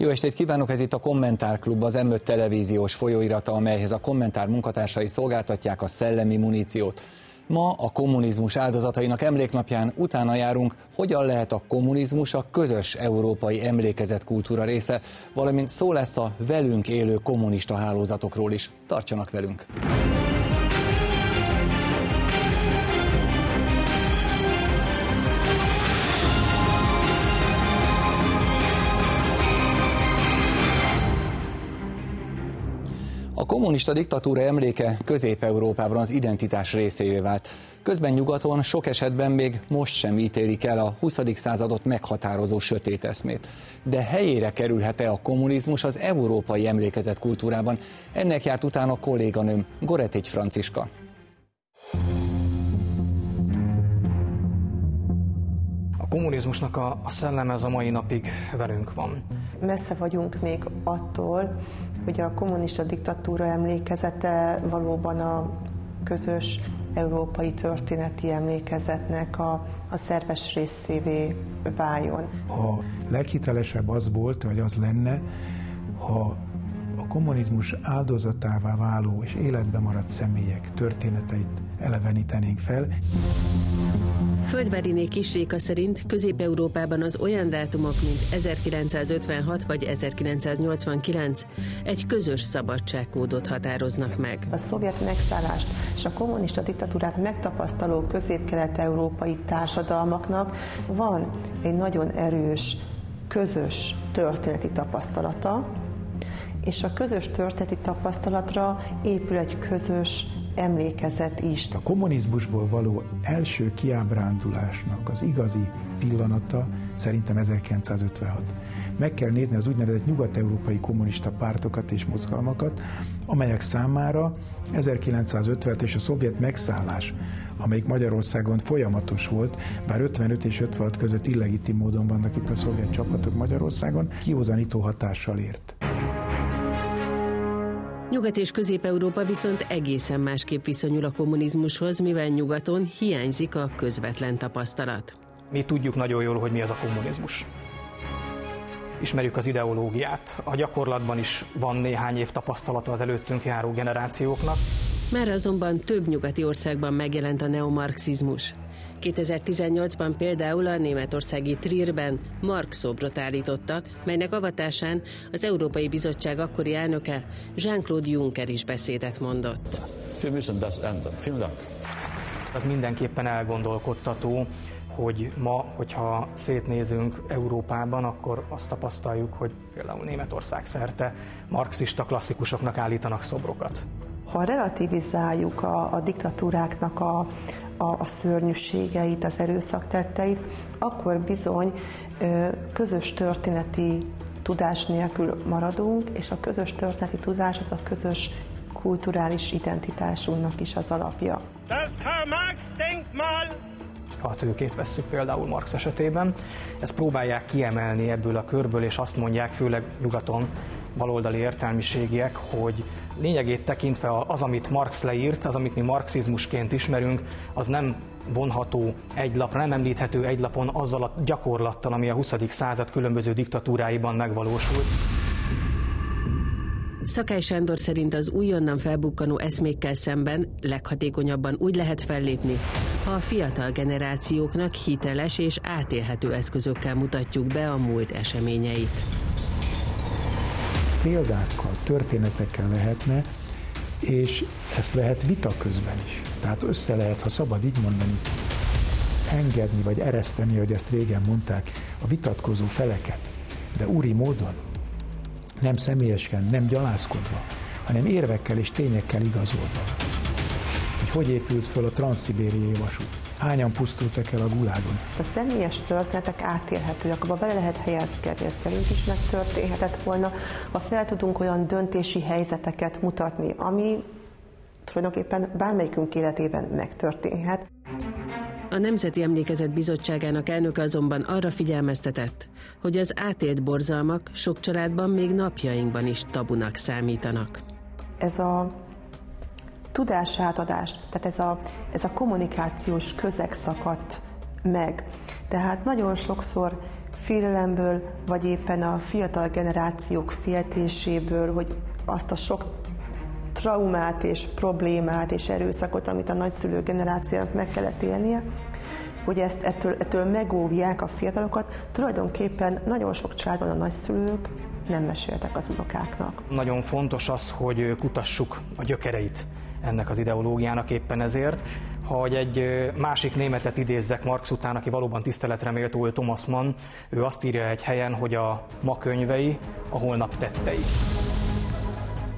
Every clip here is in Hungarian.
Jó estét kívánok, ez itt a Kommentárklub, az m televíziós folyóirata, amelyhez a kommentár munkatársai szolgáltatják a szellemi muníciót. Ma a kommunizmus áldozatainak emléknapján utána járunk, hogyan lehet a kommunizmus a közös európai emlékezetkultúra része, valamint szó lesz a velünk élő kommunista hálózatokról is. Tartsanak velünk! Kommunista diktatúra emléke Közép-Európában az identitás részévé vált. Közben nyugaton sok esetben még most sem ítélik el a 20. századot meghatározó sötét eszmét. De helyére kerülhet-e a kommunizmus az európai emlékezet kultúrában? Ennek járt utána a kolléganőm, Goretigy Franciska. A kommunizmusnak a, a szelleme ez a mai napig velünk van. Messze vagyunk még attól, hogy a kommunista diktatúra emlékezete valóban a közös európai történeti emlékezetnek a, a szerves részévé váljon. A leghitelesebb az volt, vagy az lenne, ha a kommunizmus áldozatává váló és életbe maradt személyek történeteit elevenítenénk fel. Földberiné Kisréka szerint Közép-Európában az olyan dátumok, mint 1956 vagy 1989 egy közös szabadságkódot határoznak meg. A szovjet megszállást és a kommunista diktatúrát megtapasztaló közép-kelet-európai társadalmaknak van egy nagyon erős közös történeti tapasztalata, és a közös történeti tapasztalatra épül egy közös emlékezet is. A kommunizmusból való első kiábrándulásnak az igazi pillanata szerintem 1956. Meg kell nézni az úgynevezett nyugat-európai kommunista pártokat és mozgalmakat, amelyek számára 1950 és a szovjet megszállás, amelyik Magyarországon folyamatos volt, bár 55 és 56 között illegitim módon vannak itt a szovjet csapatok Magyarországon, kiózanító hatással ért. Nyugat és Közép-Európa viszont egészen másképp viszonyul a kommunizmushoz, mivel nyugaton hiányzik a közvetlen tapasztalat. Mi tudjuk nagyon jól, hogy mi az a kommunizmus. Ismerjük az ideológiát. A gyakorlatban is van néhány év tapasztalata az előttünk járó generációknak. Már azonban több nyugati országban megjelent a neomarxizmus. 2018-ban például a németországi Trierben Marx szobrot állítottak, melynek avatásán az Európai Bizottság akkori elnöke Jean-Claude Juncker is beszédet mondott. Az mindenképpen elgondolkodtató, hogy ma, hogyha szétnézünk Európában, akkor azt tapasztaljuk, hogy például Németország szerte marxista klasszikusoknak állítanak szobrokat. Ha relativizáljuk a, a diktatúráknak a, a, a szörnyűségeit, az erőszaktetteit, akkor bizony közös történeti tudás nélkül maradunk, és a közös történeti tudás az a közös kulturális identitásunknak is az alapja. A tőkét vesszük például Marx esetében. Ezt próbálják kiemelni ebből a körből, és azt mondják, főleg nyugaton baloldali értelmiségiek, hogy lényegét tekintve az, amit Marx leírt, az, amit mi marxizmusként ismerünk, az nem vonható egy lapra, nem említhető egy lapon azzal a gyakorlattal, ami a 20. század különböző diktatúráiban megvalósult. Szakály Sándor szerint az újonnan felbukkanó eszmékkel szemben leghatékonyabban úgy lehet fellépni, ha a fiatal generációknak hiteles és átélhető eszközökkel mutatjuk be a múlt eseményeit példákkal, történetekkel lehetne, és ezt lehet vita közben is. Tehát össze lehet, ha szabad így mondani, engedni vagy ereszteni, hogy ezt régen mondták, a vitatkozó feleket, de úri módon, nem személyesen, nem gyalászkodva, hanem érvekkel és tényekkel igazolva. Hogy hogy épült föl a transzibériai vasút hányan pusztultak el a gulágon. A személyes történetek átélhetőek, abba bele lehet helyezkedni, ez velünk is megtörténhetett volna, ha fel tudunk olyan döntési helyzeteket mutatni, ami tulajdonképpen bármelyikünk életében megtörténhet. A Nemzeti Emlékezet Bizottságának elnöke azonban arra figyelmeztetett, hogy az átélt borzalmak sok családban még napjainkban is tabunak számítanak. Ez a tudásátadás, tehát ez a, ez a kommunikációs közeg szakadt meg. Tehát nagyon sokszor félelemből, vagy éppen a fiatal generációk féltéséből, hogy azt a sok traumát és problémát és erőszakot, amit a nagyszülő generációnak meg kellett élnie, hogy ezt ettől, ettől megóvják a fiatalokat. Tulajdonképpen nagyon sok családban a nagyszülők nem meséltek az unokáknak. Nagyon fontos az, hogy kutassuk a gyökereit ennek az ideológiának éppen ezért, hogy egy másik németet idézzek Marx után, aki valóban tiszteletre méltó, Thomas Mann, ő azt írja egy helyen, hogy a ma könyvei, a holnap tettei.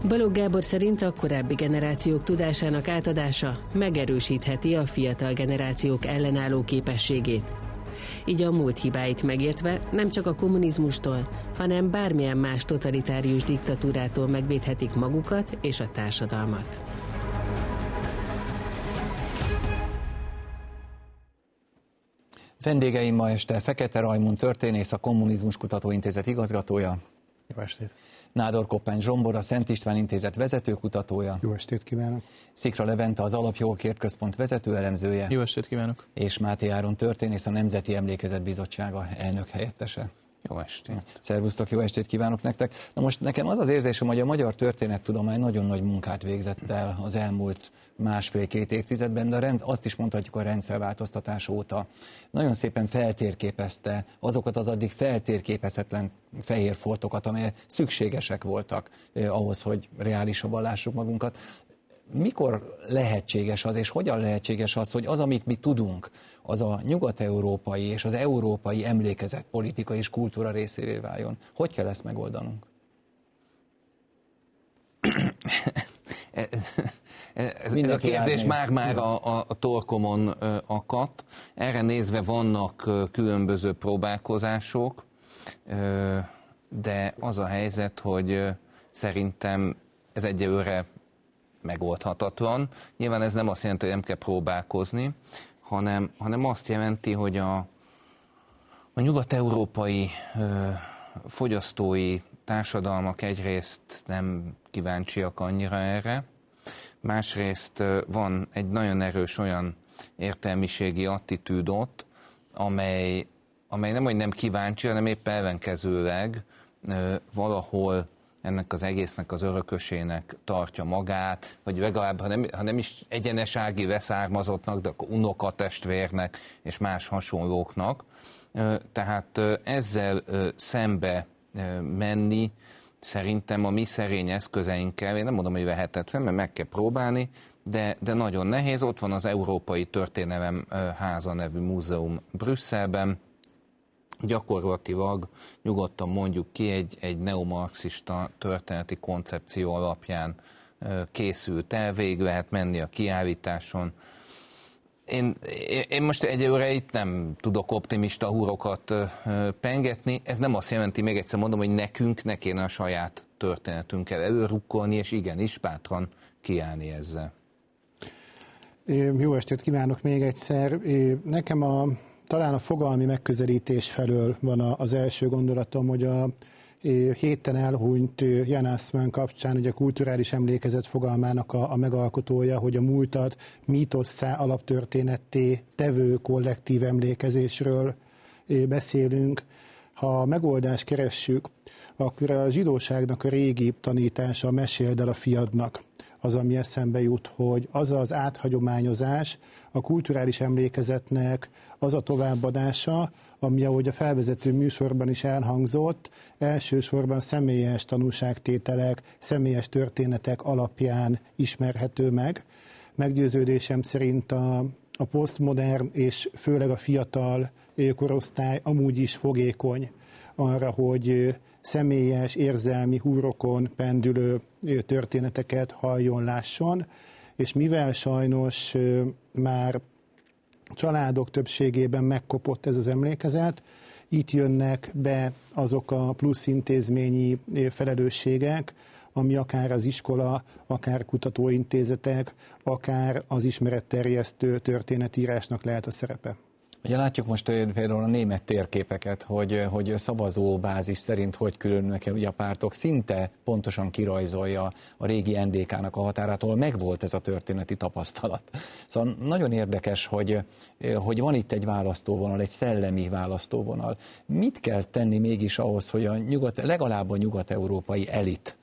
Balogh Gábor szerint a korábbi generációk tudásának átadása megerősítheti a fiatal generációk ellenálló képességét. Így a múlt hibáit megértve nem csak a kommunizmustól, hanem bármilyen más totalitárius diktatúrától megvédhetik magukat és a társadalmat. Vendégeim ma este Fekete Rajmund történész, a Kommunizmus Kutatóintézet igazgatója. Jó estét! Nádor Koppány Zsombor, a Szent István Intézet vezetőkutatója. Jó estét kívánok! Szikra Levente, az Alapjogokért Központ vezetőelemzője. Jó estét kívánok! És Máté Áron történész, a Nemzeti Emlékezet Bizottsága elnök helyettese. Jó estét! Szervusztok, jó estét kívánok nektek! Na most nekem az az érzésem, hogy a magyar történettudomány nagyon nagy munkát végzett el az elmúlt másfél-két évtizedben, de a rend, azt is mondhatjuk a rendszerváltoztatás óta. Nagyon szépen feltérképezte azokat az addig feltérképezhetlen fehér foltokat, amelyek szükségesek voltak eh, ahhoz, hogy reálisabban lássuk magunkat mikor lehetséges az, és hogyan lehetséges az, hogy az, amit mi tudunk, az a nyugat-európai és az európai emlékezet politika és kultúra részévé váljon? Hogy kell ezt megoldanunk? ez, ez a kérdés már-már a, a, a torkomon akadt. Erre nézve vannak különböző próbálkozások, de az a helyzet, hogy szerintem ez egyelőre megoldhatatlan. Nyilván ez nem azt jelenti, hogy nem kell próbálkozni, hanem, hanem azt jelenti, hogy a, a nyugat-európai ö, fogyasztói társadalmak egyrészt nem kíváncsiak annyira erre, másrészt van egy nagyon erős olyan értelmiségi attitűd ott, amely, amely nem, hogy nem kíváncsi, hanem éppen ellenkezőleg valahol ennek az egésznek az örökösének tartja magát, vagy legalább, ha nem, ha nem is egyenesági leszármazottnak, de akkor unokatestvérnek és más hasonlóknak. Tehát ezzel szembe menni szerintem a mi szerény eszközeinkkel, én nem mondom, hogy vehetetlen, mert meg kell próbálni, de, de nagyon nehéz. Ott van az Európai Történelem Háza nevű múzeum Brüsszelben, gyakorlatilag nyugodtan mondjuk ki egy, egy neomarxista történeti koncepció alapján készült el, végig lehet menni a kiállításon. Én, én most egyelőre itt nem tudok optimista húrokat pengetni, ez nem azt jelenti, még egyszer mondom, hogy nekünk ne kéne a saját történetünkkel előrukkolni, és igenis bátran kiállni ezzel. Jó estét kívánok még egyszer. Nekem a talán a fogalmi megközelítés felől van az első gondolatom, hogy a héten elhunyt Jan Assmann kapcsán, ugye a kulturális emlékezet fogalmának a, a megalkotója, hogy a múltat mítosszá alaptörténetté tevő kollektív emlékezésről beszélünk. Ha a megoldást keressük, akkor a zsidóságnak a régi tanítása meséld el a fiadnak az, ami eszembe jut, hogy az az áthagyományozás a kulturális emlékezetnek az a továbbadása, ami ahogy a felvezető műsorban is elhangzott, elsősorban személyes tanúságtételek, személyes történetek alapján ismerhető meg. Meggyőződésem szerint a, a posztmodern és főleg a fiatal korosztály amúgy is fogékony arra, hogy személyes, érzelmi húrokon pendülő történeteket halljon, lásson, és mivel sajnos már családok többségében megkopott ez az emlékezet, itt jönnek be azok a plusz intézményi felelősségek, ami akár az iskola, akár kutatóintézetek, akár az ismeretterjesztő történetírásnak lehet a szerepe. Ugye látjuk most például a német térképeket, hogy, hogy szavazóbázis szerint hogy különülnek el a pártok, szinte pontosan kirajzolja a régi NDK-nak a határától, megvolt ez a történeti tapasztalat. Szóval nagyon érdekes, hogy, hogy van itt egy választóvonal, egy szellemi választóvonal. Mit kell tenni mégis ahhoz, hogy a nyugat, legalább a nyugat-európai elit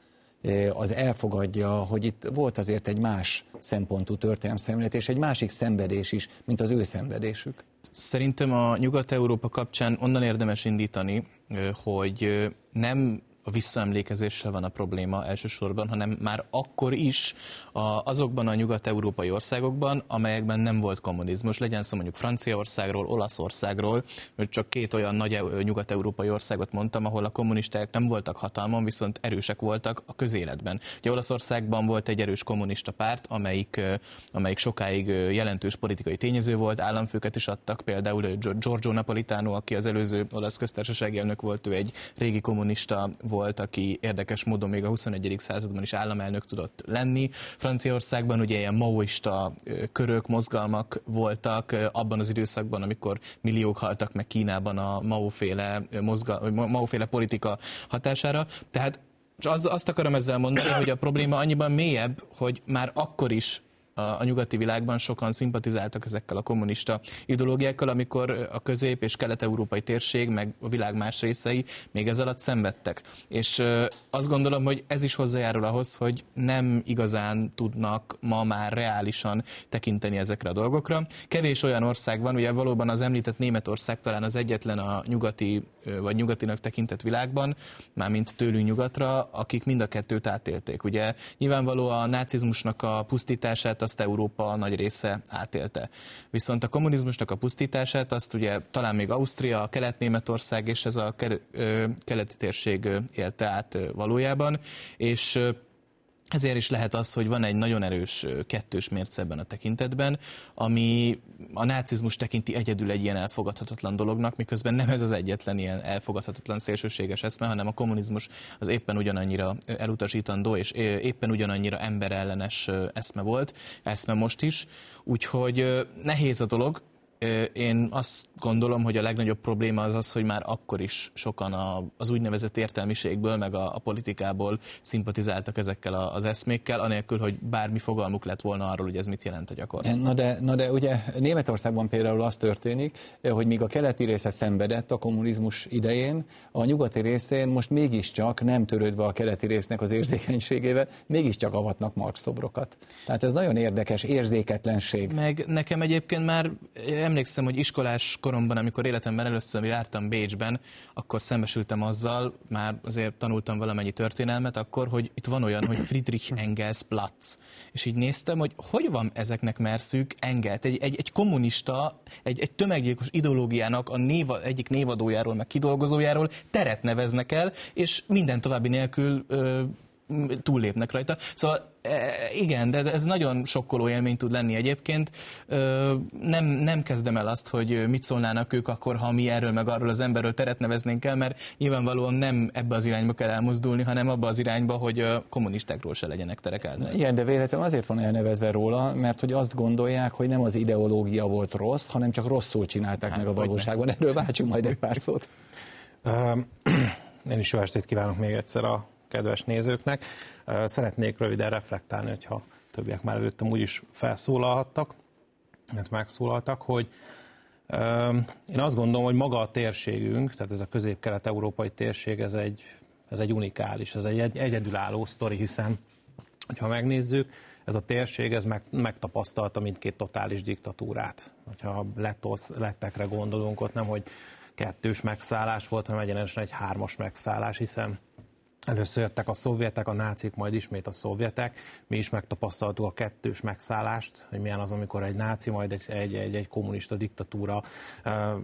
az elfogadja, hogy itt volt azért egy más szempontú történelmi és egy másik szenvedés is, mint az ő szenvedésük. Szerintem a Nyugat-Európa kapcsán onnan érdemes indítani, hogy nem a visszaemlékezéssel van a probléma elsősorban, hanem már akkor is a, azokban a nyugat-európai országokban, amelyekben nem volt kommunizmus, legyen szó mondjuk Franciaországról, Olaszországról, csak két olyan nagy nyugat-európai országot mondtam, ahol a kommunisták nem voltak hatalmon, viszont erősek voltak a közéletben. Ugye Olaszországban volt egy erős kommunista párt, amelyik, amelyik sokáig jelentős politikai tényező volt, államfőket is adtak, például Giorgio Napolitano, aki az előző olasz köztársasági elnök volt, ő egy régi kommunista volt, volt, aki érdekes módon még a 21. században is államelnök tudott lenni. Franciaországban ugye ilyen maoista körök, mozgalmak voltak abban az időszakban, amikor milliók haltak meg Kínában a Mao-féle, mozga, Mao-féle politika hatására. Tehát az, azt akarom ezzel mondani, hogy a probléma annyiban mélyebb, hogy már akkor is a, nyugati világban sokan szimpatizáltak ezekkel a kommunista ideológiákkal, amikor a közép- és kelet-európai térség, meg a világ más részei még ez alatt szenvedtek. És azt gondolom, hogy ez is hozzájárul ahhoz, hogy nem igazán tudnak ma már reálisan tekinteni ezekre a dolgokra. Kevés olyan ország van, ugye valóban az említett Németország talán az egyetlen a nyugati vagy nyugatinak tekintett világban, mármint tőlünk nyugatra, akik mind a kettőt átélték. Ugye nyilvánvaló a nácizmusnak a pusztítását azt Európa nagy része átélte. Viszont a kommunizmusnak a pusztítását azt ugye talán még Ausztria, Kelet-Németország és ez a keleti térség élte át valójában, és ezért is lehet az, hogy van egy nagyon erős kettős mérce ebben a tekintetben, ami a nácizmus tekinti egyedül egy ilyen elfogadhatatlan dolognak, miközben nem ez az egyetlen ilyen elfogadhatatlan szélsőséges eszme, hanem a kommunizmus az éppen ugyanannyira elutasítandó, és éppen ugyanannyira emberellenes eszme volt, eszme most is. Úgyhogy nehéz a dolog, én azt gondolom, hogy a legnagyobb probléma az az, hogy már akkor is sokan a, az úgynevezett értelmiségből, meg a, a politikából szimpatizáltak ezekkel a, az eszmékkel, anélkül, hogy bármi fogalmuk lett volna arról, hogy ez mit jelent a gyakorlatban. Na de, na de ugye Németországban például az történik, hogy míg a keleti része szenvedett a kommunizmus idején, a nyugati részén most mégiscsak nem törődve a keleti résznek az érzékenységével, mégiscsak avatnak Marx szobrokat. Tehát ez nagyon érdekes érzéketlenség. Meg nekem egyébként már emlékszem, hogy iskolás koromban, amikor életemben először jártam Bécsben, akkor szembesültem azzal, már azért tanultam valamennyi történelmet, akkor, hogy itt van olyan, hogy Friedrich Engels Platz. És így néztem, hogy hogy van ezeknek merszük Engelt, egy, egy, egy kommunista, egy, egy tömeggyilkos ideológiának a néva, egyik névadójáról, meg kidolgozójáról teret neveznek el, és minden további nélkül ö, túllépnek rajta. Szóval e, igen, de ez nagyon sokkoló élmény tud lenni egyébként. Nem, nem kezdem el azt, hogy mit szólnának ők akkor, ha mi erről meg arról az emberről teret neveznénk el, mert nyilvánvalóan nem ebbe az irányba kell elmozdulni, hanem abba az irányba, hogy kommunistákról se legyenek terek el. Igen, de véletlenül azért van elnevezve róla, mert hogy azt gondolják, hogy nem az ideológia volt rossz, hanem csak rosszul csinálták hát, meg a valóságban. Erről váltsunk majd egy pár szót. Én is jó estét kívánok még egyszer a kedves nézőknek. Szeretnék röviden reflektálni, hogyha többiek már előttem úgyis felszólalhattak, mert megszólaltak, hogy én azt gondolom, hogy maga a térségünk, tehát ez a közép-kelet-európai térség, ez egy, ez egy unikális, ez egy egyedülálló sztori, hiszen ha megnézzük, ez a térség ez meg, megtapasztalta mindkét totális diktatúrát. Ha letosz, lettekre gondolunk, ott nem, hogy kettős megszállás volt, hanem egyenesen egy hármas megszállás, hiszen Először jöttek a szovjetek, a nácik, majd ismét a szovjetek. Mi is megtapasztaltuk a kettős megszállást, hogy milyen az, amikor egy náci, majd egy, egy, egy, egy kommunista diktatúra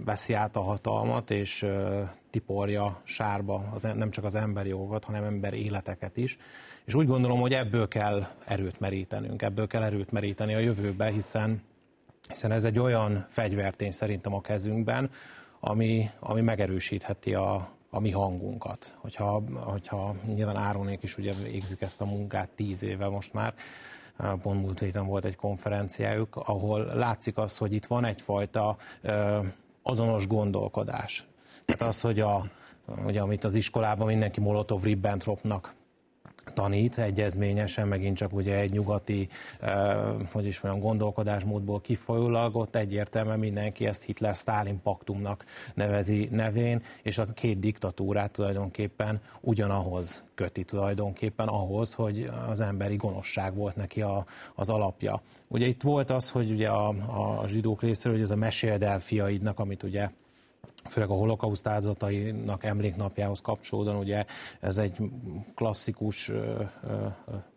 veszi át a hatalmat, és tiporja sárba az, nem csak az emberi jogokat, hanem emberi életeket is. És úgy gondolom, hogy ebből kell erőt merítenünk, ebből kell erőt meríteni a jövőbe, hiszen, hiszen ez egy olyan fegyvertény szerintem a kezünkben, ami, ami megerősítheti a, a mi hangunkat. Hogyha, hogyha nyilván Áronék is ugye végzik ezt a munkát tíz éve most már, pont múlt héten volt egy konferenciájuk, ahol látszik az, hogy itt van egyfajta azonos gondolkodás. Tehát az, hogy a, ugye, amit az iskolában mindenki Molotov-Ribbentropnak tanít egyezményesen, megint csak ugye egy nyugati, eh, hogy is mondjam, gondolkodásmódból kifolyólag, ott egyértelműen mindenki ezt Hitler-Stalin paktumnak nevezi nevén, és a két diktatúrát tulajdonképpen ugyanahoz köti tulajdonképpen ahhoz, hogy az emberi gonoszság volt neki a, az alapja. Ugye itt volt az, hogy ugye a, a zsidók részéről, hogy ez a meséld el fiaidnak, amit ugye főleg a holokauszt áldozatainak emléknapjához kapcsolódóan, ugye ez egy klasszikus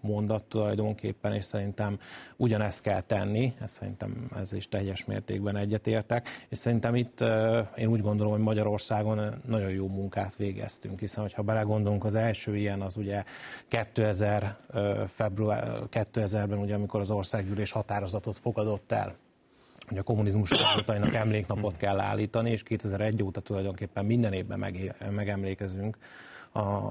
mondat tulajdonképpen, és szerintem ugyanezt kell tenni, ez szerintem ez is teljes mértékben egyetértek, és szerintem itt én úgy gondolom, hogy Magyarországon nagyon jó munkát végeztünk, hiszen ha belegondolunk, az első ilyen az ugye 2000 február, 2000-ben, ugye, amikor az országgyűlés határozatot fogadott el hogy a kommunizmus áldozatainak emléknapot kell állítani, és 2001 óta tulajdonképpen minden évben meg, megemlékezünk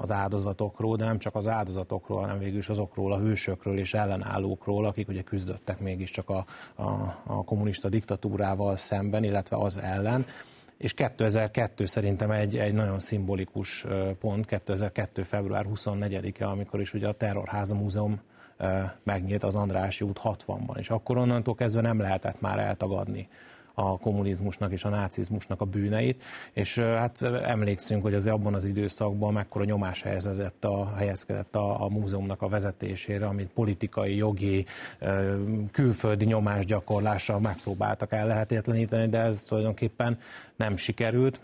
az áldozatokról, de nem csak az áldozatokról, hanem végül is azokról a hősökről és ellenállókról, akik ugye küzdöttek mégiscsak a, a, a kommunista diktatúrával szemben, illetve az ellen. És 2002 szerintem egy, egy nagyon szimbolikus pont, 2002. február 24-e, amikor is ugye a Terrorháza Múzeum megnyílt az Andrássy út 60-ban, és akkor onnantól kezdve nem lehetett már eltagadni a kommunizmusnak és a nácizmusnak a bűneit, és hát emlékszünk, hogy az abban az időszakban mekkora nyomás helyezett a, helyezkedett a, a múzeumnak a vezetésére, amit politikai, jogi, külföldi nyomásgyakorlással megpróbáltak el lehetetleníteni, de ez tulajdonképpen nem sikerült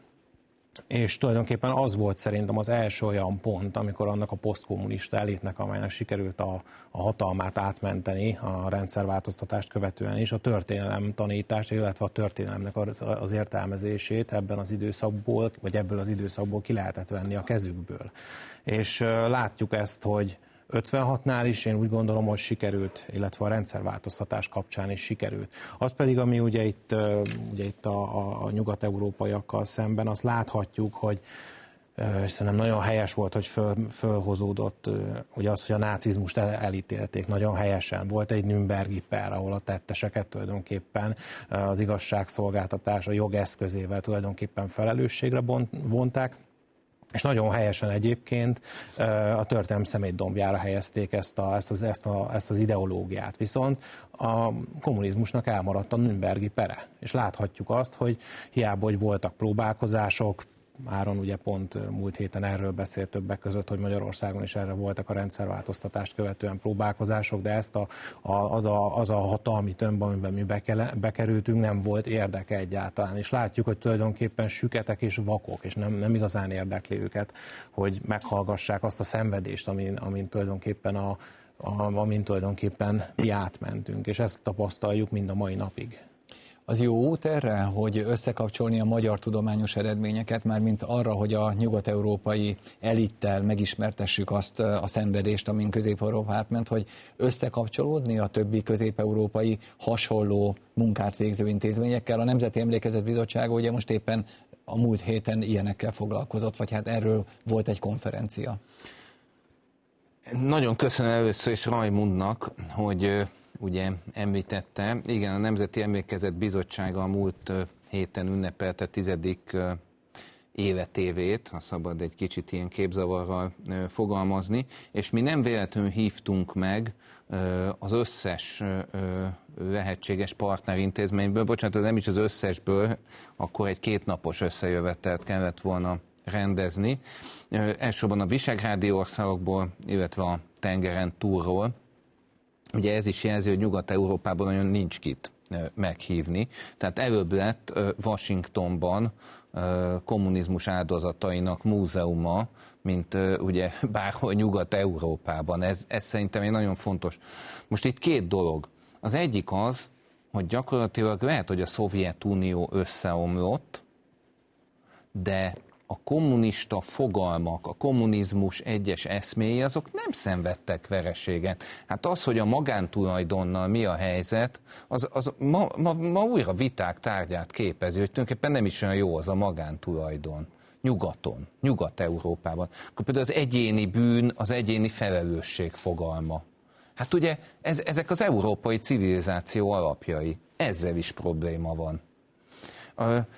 és tulajdonképpen az volt szerintem az első olyan pont, amikor annak a posztkommunista elitnek, amelynek sikerült a, a hatalmát átmenteni a rendszerváltoztatást követően is, a történelem tanítást, illetve a történelemnek az, az értelmezését ebben az időszakból, vagy ebből az időszakból ki lehetett venni a kezükből. És látjuk ezt, hogy 56-nál is én úgy gondolom, hogy sikerült, illetve a rendszerváltoztatás kapcsán is sikerült. Az pedig, ami ugye itt, ugye itt a, a nyugat-európaiakkal szemben, azt láthatjuk, hogy és szerintem nagyon helyes volt, hogy föl, fölhozódott ugye az, hogy a nácizmust el, elítélték nagyon helyesen. Volt egy Nürnbergi per, ahol a tetteseket tulajdonképpen az igazságszolgáltatás a jogeszközével tulajdonképpen felelősségre vonták, és nagyon helyesen egyébként a történelem szemétdombjára helyezték ezt, a, ezt, az, ezt, a, ezt az ideológiát. Viszont a kommunizmusnak elmaradt a Nürnbergi pere. És láthatjuk azt, hogy hiába, hogy voltak próbálkozások, Áron ugye pont múlt héten erről beszélt többek között, hogy Magyarországon is erre voltak a rendszerváltoztatást követően próbálkozások, de ezt a, a, az, a, az a hatalmi tömb, amiben mi bekerültünk, nem volt érdeke egyáltalán. És látjuk, hogy tulajdonképpen süketek és vakok, és nem, nem igazán érdekli őket, hogy meghallgassák azt a szenvedést, amin, amin tulajdonképpen a, a, amin tulajdonképpen mi átmentünk, és ezt tapasztaljuk mind a mai napig. Az jó út erre, hogy összekapcsolni a magyar tudományos eredményeket, már mint arra, hogy a nyugat-európai elittel megismertessük azt a szenvedést, amin Közép-Európa átment, hogy összekapcsolódni a többi közép-európai hasonló munkát végző intézményekkel. A Nemzeti Emlékezet Bizottsága ugye most éppen a múlt héten ilyenekkel foglalkozott, vagy hát erről volt egy konferencia. Nagyon köszönöm először is Rajmundnak, hogy ugye említette. Igen, a Nemzeti Emlékezet Bizottsága a múlt héten ünnepelte tizedik évetévét, ha szabad egy kicsit ilyen képzavarral fogalmazni, és mi nem véletlenül hívtunk meg az összes lehetséges partnerintézményből, bocsánat, nem is az összesből, akkor egy kétnapos összejövetelt kellett volna rendezni. Elsősorban a Visegrádi országokból, illetve a tengeren túlról, Ugye ez is jelzi, hogy Nyugat-Európában nagyon nincs kit meghívni. Tehát előbb lett Washingtonban kommunizmus áldozatainak múzeuma, mint ugye bárhol Nyugat-Európában. Ez, ez szerintem egy nagyon fontos. Most itt két dolog. Az egyik az, hogy gyakorlatilag lehet, hogy a Szovjetunió összeomlott, de a kommunista fogalmak, a kommunizmus egyes eszméi, azok nem szenvedtek vereséget. Hát az, hogy a magántulajdonnal mi a helyzet, az, az ma, ma, ma újra viták tárgyát képezi, hogy tulajdonképpen nem is olyan jó az a magántulajdon. Nyugaton, Nyugat-Európában. Akkor például az egyéni bűn, az egyéni felelősség fogalma. Hát ugye ez, ezek az európai civilizáció alapjai. Ezzel is probléma van.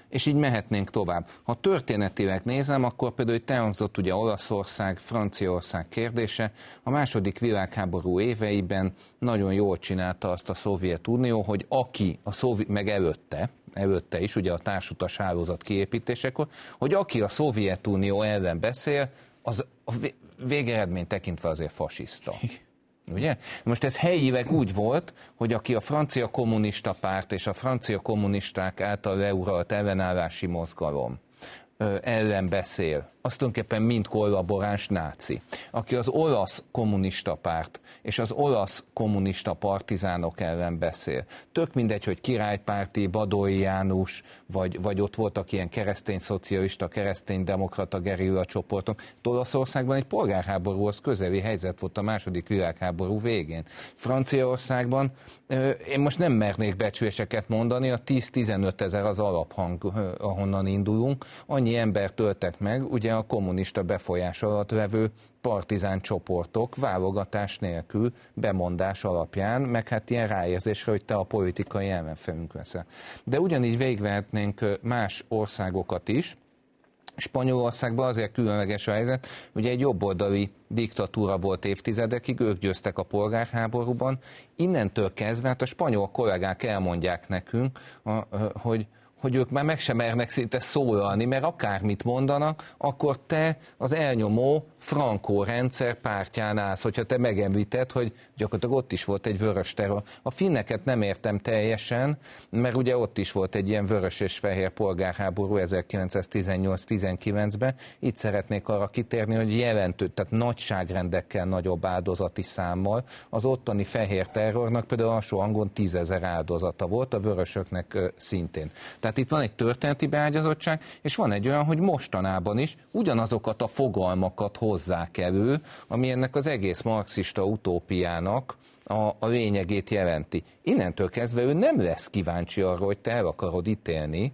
És így mehetnénk tovább. Ha történetileg nézem, akkor például itt elhangzott ugye Olaszország, Franciaország kérdése. A második világháború éveiben nagyon jól csinálta azt a Szovjetunió, hogy aki a Szovjet, meg előtte, előtte is, ugye a társutas hálózat kiépítésekor, hogy aki a Szovjetunió ellen beszél, az a végeredmény tekintve azért fasiszta. Ugye? Most ez helyileg úgy volt, hogy aki a francia kommunista párt és a francia kommunisták által leuralt ellenállási mozgalom ellen beszél, az tulajdonképpen mind kollaboráns náci. Aki az olasz kommunista párt és az olasz kommunista partizánok ellen beszél. Tök mindegy, hogy királypárti, Badói János, vagy, vagy ott voltak ilyen keresztény szocialista, keresztény demokrata gerilla csoportok. Olaszországban egy polgárháborúhoz közeli helyzet volt a második világháború végén. Franciaországban én most nem mernék becsüléseket mondani, a 10-15 ezer az alaphang, ahonnan indulunk, annyi ember töltek meg, ugye a kommunista befolyás alatt vevő partizán csoportok válogatás nélkül, bemondás alapján, meg hát ilyen ráérzésre, hogy te a politikai ellenfelünk leszel. De ugyanígy végigvehetnénk más országokat is, Spanyolországban azért különleges a helyzet, ugye egy jobboldali diktatúra volt évtizedekig, ők győztek a polgárháborúban. Innentől kezdve, hát a spanyol kollégák elmondják nekünk, hogy hogy ők már meg sem mernek szinte szólalni, mert akármit mondanak, akkor te az elnyomó Frankó rendszer pártján állsz, hogyha te megemlíted, hogy gyakorlatilag ott is volt egy vörös terror. A finneket nem értem teljesen, mert ugye ott is volt egy ilyen vörös és fehér polgárháború 1918-19-ben. Itt szeretnék arra kitérni, hogy jelentő, tehát nagyságrendekkel nagyobb áldozati számmal. Az ottani fehér terrornak például alsó hangon tízezer áldozata volt, a vörösöknek szintén. Tehát itt van egy történeti beágyazottság, és van egy olyan, hogy mostanában is ugyanazokat a fogalmakat hoz hozzák elő, ami ennek az egész marxista utópiának a, a lényegét jelenti. Innentől kezdve ő nem lesz kíváncsi arra, hogy te el akarod ítélni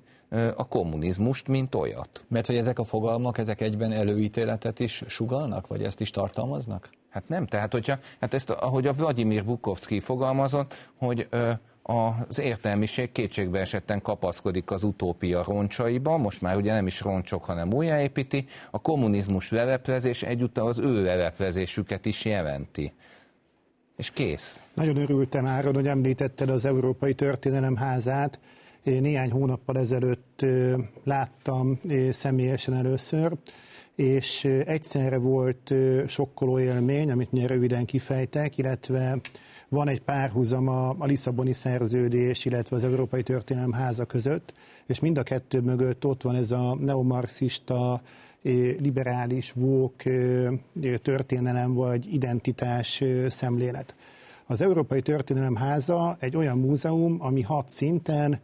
a kommunizmust, mint olyat. Mert hogy ezek a fogalmak, ezek egyben előítéletet is sugalnak, vagy ezt is tartalmaznak? Hát nem, tehát hogyha, hát ezt, ahogy a Vladimir Bukovsky fogalmazott, hogy ö, az értelmiség kétségbe esetten kapaszkodik az utópia roncsaiba, most már ugye nem is roncsok, hanem újjáépíti, a kommunizmus leleplezés egyúttal az ő leleplezésüket is jelenti. És kész. Nagyon örültem Áron, hogy említetted az Európai Történelem házát. Néhány hónappal ezelőtt láttam személyesen először, és egyszerre volt sokkoló élmény, amit mi röviden kifejtek, illetve van egy párhuzam a, a Lisszaboni szerződés, illetve az Európai Történelem háza között, és mind a kettő mögött ott van ez a neomarxista, eh, liberális, vók eh, történelem vagy identitás eh, szemlélet. Az Európai Történelem Háza egy olyan múzeum, ami hat szinten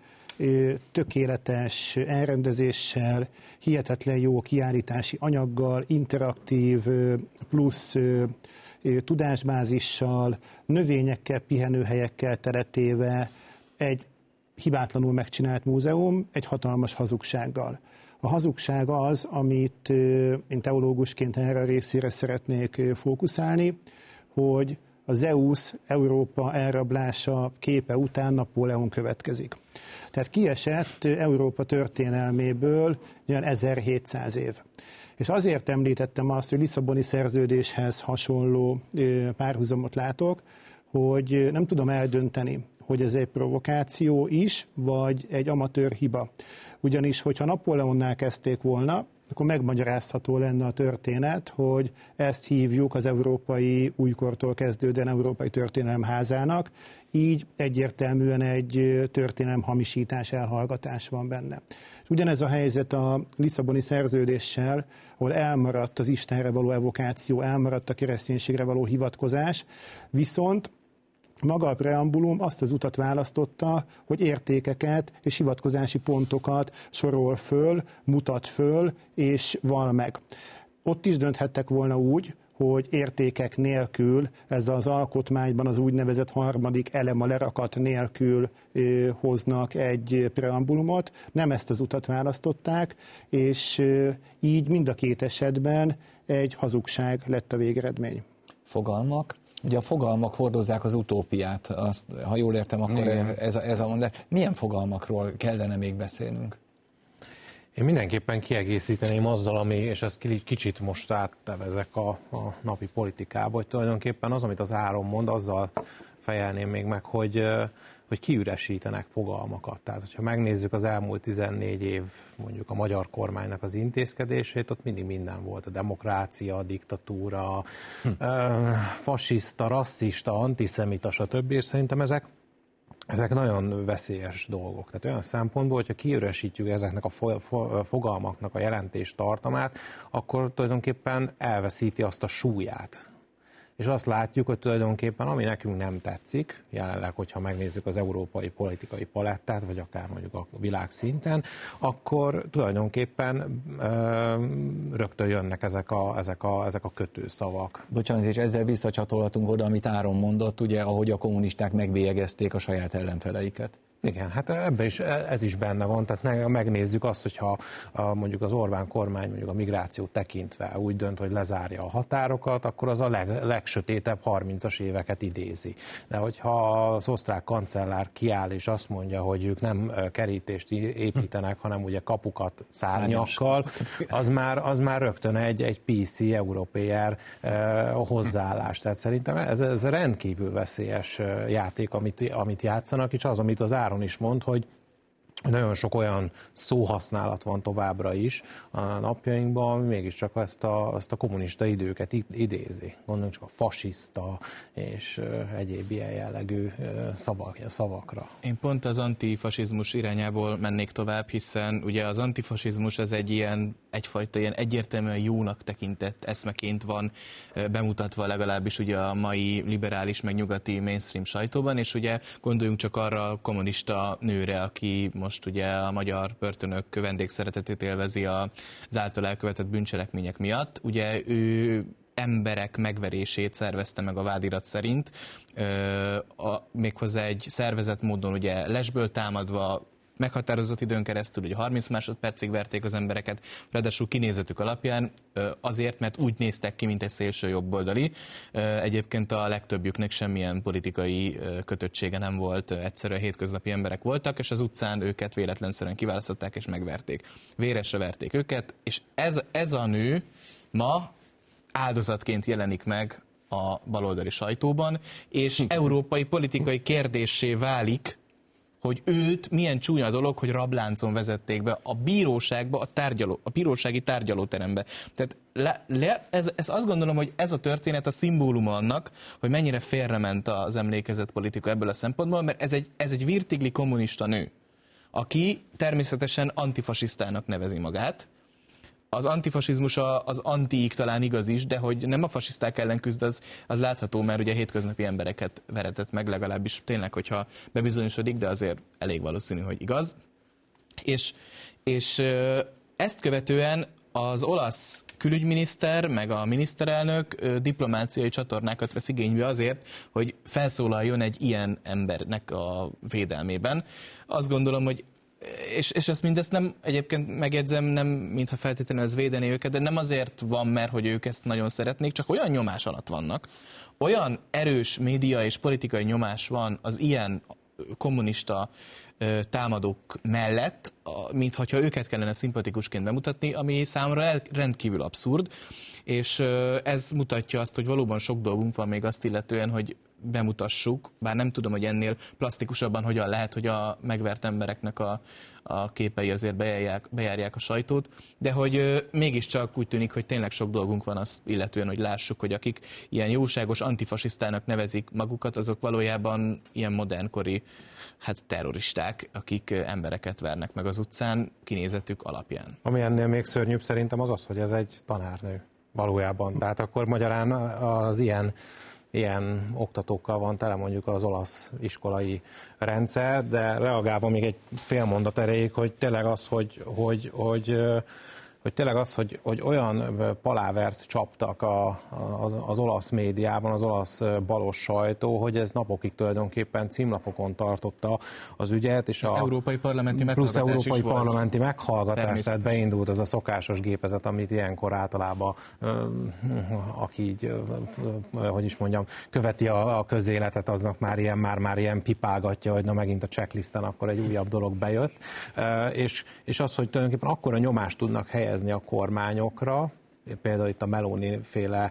tökéletes elrendezéssel, hihetetlen jó kiállítási anyaggal, interaktív plusz tudásbázissal, növényekkel, pihenőhelyekkel teretéve egy hibátlanul megcsinált múzeum egy hatalmas hazugsággal. A hazugság az, amit én teológusként erre a részére szeretnék fókuszálni, hogy az EUS, Európa elrablása képe után Napóleon következik. Tehát kiesett Európa történelméből olyan 1700 év. És azért említettem azt, hogy Lisszaboni szerződéshez hasonló párhuzamot látok, hogy nem tudom eldönteni, hogy ez egy provokáció is, vagy egy amatőr hiba. Ugyanis, hogyha Napóleonnál kezdték volna, akkor megmagyarázható lenne a történet, hogy ezt hívjuk az európai újkortól kezdődően Európai Történelem házának, így egyértelműen egy történelem hamisítás, elhallgatás van benne. És ugyanez a helyzet a Lisszaboni szerződéssel, ahol elmaradt az Istenre való evokáció, elmaradt a kereszténységre való hivatkozás, viszont maga a preambulum azt az utat választotta, hogy értékeket és hivatkozási pontokat sorol föl, mutat föl és val meg. Ott is dönthettek volna úgy, hogy értékek nélkül ez az alkotmányban az úgynevezett harmadik elem a lerakat nélkül hoznak egy preambulumot. Nem ezt az utat választották, és így mind a két esetben egy hazugság lett a végeredmény. Fogalmak? Ugye a fogalmak hordozzák az utópiát, azt, ha jól értem, akkor ez a, ez a mondás. Milyen fogalmakról kellene még beszélnünk? Én mindenképpen kiegészíteném azzal, ami, és ezt kicsit most áttevezek a, a napi politikába, hogy tulajdonképpen az, amit az Áron mond, azzal fejelném még meg, hogy, hogy kiüresítenek fogalmakat. Tehát, hogyha megnézzük az elmúlt 14 év mondjuk a magyar kormánynak az intézkedését, ott mindig minden volt. A demokrácia, a diktatúra, hm. fasiszta, rasszista, antiszemita, stb. És szerintem ezek ezek nagyon veszélyes dolgok. Tehát olyan szempontból, hogyha kiüresítjük ezeknek a fogalmaknak a jelentés tartamát, akkor tulajdonképpen elveszíti azt a súlyát, és azt látjuk, hogy tulajdonképpen ami nekünk nem tetszik, jelenleg, hogyha megnézzük az európai politikai palettát, vagy akár mondjuk a világ szinten, akkor tulajdonképpen ö, rögtön jönnek ezek a, ezek, a, ezek a kötőszavak. Bocsánat, és ezzel visszacsatolhatunk oda, amit Áron mondott, ugye, ahogy a kommunisták megbélyegezték a saját ellenfeleiket. Igen, hát ebben is, ez is benne van, tehát megnézzük azt, hogyha a, mondjuk az Orbán kormány mondjuk a migrációt tekintve úgy dönt, hogy lezárja a határokat, akkor az a leg, legsötétebb 30-as éveket idézi. De hogyha az osztrák kancellár kiáll és azt mondja, hogy ők nem kerítést építenek, hanem ugye kapukat szárnyakkal, az már, az már rögtön egy, egy PC, európér eh, hozzáállás. Tehát szerintem ez, ez rendkívül veszélyes játék, amit, amit játszanak, és az, amit az áron is mond, hogy nagyon sok olyan szóhasználat van továbbra is a napjainkban, ami mégiscsak ezt a, ezt a kommunista időket idézi. Gondoljunk csak a fasiszta és egyéb ilyen jellegű szavak, szavakra. Én pont az antifasizmus irányából mennék tovább, hiszen ugye az antifasizmus ez egy ilyen egyfajta ilyen egyértelműen jónak tekintett eszmeként van bemutatva legalábbis ugye a mai liberális meg nyugati mainstream sajtóban, és ugye gondoljunk csak arra a kommunista nőre, aki most ugye a magyar börtönök vendégszeretetét élvezi az által elkövetett bűncselekmények miatt. Ugye ő emberek megverését szervezte meg a vádirat szerint, a, méghozzá egy szervezett módon ugye lesből támadva, meghatározott időn keresztül, ugye 30 másodpercig verték az embereket, ráadásul kinézetük alapján, azért, mert úgy néztek ki, mint egy szélső jobboldali. Egyébként a legtöbbjüknek semmilyen politikai kötöttsége nem volt, egyszerűen hétköznapi emberek voltak, és az utcán őket véletlenszerűen kiválasztották és megverték. Véresre verték őket, és ez, ez a nő ma áldozatként jelenik meg a baloldali sajtóban, és európai politikai kérdésé válik hogy őt milyen csúnya dolog, hogy rabláncon vezették be a bíróságba, a, tárgyaló, a bírósági tárgyalóterembe. Tehát le, le, ez, ez azt gondolom, hogy ez a történet a szimbóluma annak, hogy mennyire félrement az emlékezett politika ebből a szempontból, mert ez egy, ez egy virtigli kommunista nő, aki természetesen antifasisztának nevezi magát, az antifasizmus az antiik talán igaz is, de hogy nem a fasiszták ellen küzd, az, az látható, mert ugye hétköznapi embereket veretett meg, legalábbis tényleg, hogyha bebizonyosodik, de azért elég valószínű, hogy igaz. És, és ezt követően az olasz külügyminiszter, meg a miniszterelnök diplomáciai csatornákat vesz igénybe azért, hogy felszólaljon egy ilyen embernek a védelmében. Azt gondolom, hogy és, és ezt mindezt nem, egyébként megjegyzem, nem mintha feltétlenül ez védeni őket, de nem azért van, mert hogy ők ezt nagyon szeretnék, csak olyan nyomás alatt vannak, olyan erős média és politikai nyomás van az ilyen kommunista támadók mellett, mintha őket kellene szimpatikusként bemutatni, ami számomra rendkívül abszurd, és ez mutatja azt, hogy valóban sok dolgunk van még azt illetően, hogy bemutassuk, bár nem tudom, hogy ennél plastikusabban hogyan lehet, hogy a megvert embereknek a, a képei azért bejárják, bejárják a sajtót, de hogy mégiscsak úgy tűnik, hogy tényleg sok dolgunk van azt illetően, hogy lássuk, hogy akik ilyen jóságos antifasisztának nevezik magukat, azok valójában ilyen modernkori hát terroristák, akik embereket vernek meg az utcán kinézetük alapján. Ami ennél még szörnyűbb szerintem az az, hogy ez egy tanárnő valójában. Tehát akkor magyarán az ilyen ilyen oktatókkal van tele mondjuk az olasz iskolai rendszer, de reagálva még egy fél mondat erejéig, hogy tényleg az, hogy, hogy, hogy hogy tényleg az, hogy, hogy olyan palávert csaptak a, az, az olasz médiában, az olasz balos sajtó, hogy ez napokig tulajdonképpen címlapokon tartotta az ügyet, és a európai parlamenti plusz európai parlamenti meghallgatás, tehát beindult az a szokásos gépezet, amit ilyenkor általában, aki így, hogy is mondjam, követi a, a közéletet, aznak már ilyen, már, már ilyen pipálgatja, hogy na megint a checklisten akkor egy újabb dolog bejött, és, és az, hogy tulajdonképpen akkora nyomást tudnak helyezni a kormányokra, például itt a Meloni féle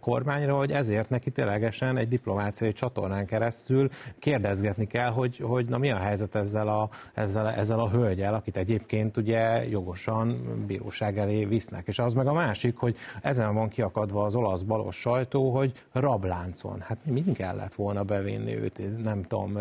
kormányra, hogy ezért neki ténylegesen egy diplomáciai csatornán keresztül kérdezgetni kell, hogy, hogy na mi a helyzet ezzel a, ezzel, ezzel a hölgyel, akit egyébként ugye jogosan bíróság elé visznek. És az meg a másik, hogy ezen van kiakadva az olasz balos sajtó, hogy rabláncon. Hát mind kellett volna bevinni őt, nem tudom,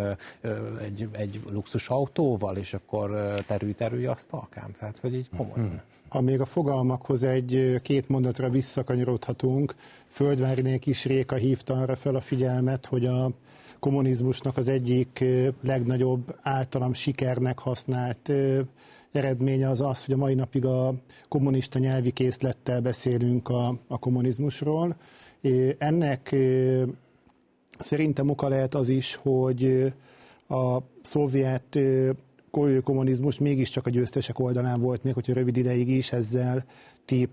egy, egy luxus autóval, és akkor terű-terű asztalkám. Tehát, hogy így komolyan. Hmm. Ha még a fogalmakhoz egy két mondatra visszakanyarodhatunk, Földvárinék is Réka hívta arra fel a figyelmet, hogy a kommunizmusnak az egyik legnagyobb általam sikernek használt eredménye az az, hogy a mai napig a kommunista nyelvi készlettel beszélünk a, a kommunizmusról. Ennek szerintem oka lehet az is, hogy a szovjet kommunizmus mégiscsak a győztesek oldalán volt, még hogyha rövid ideig is ezzel ti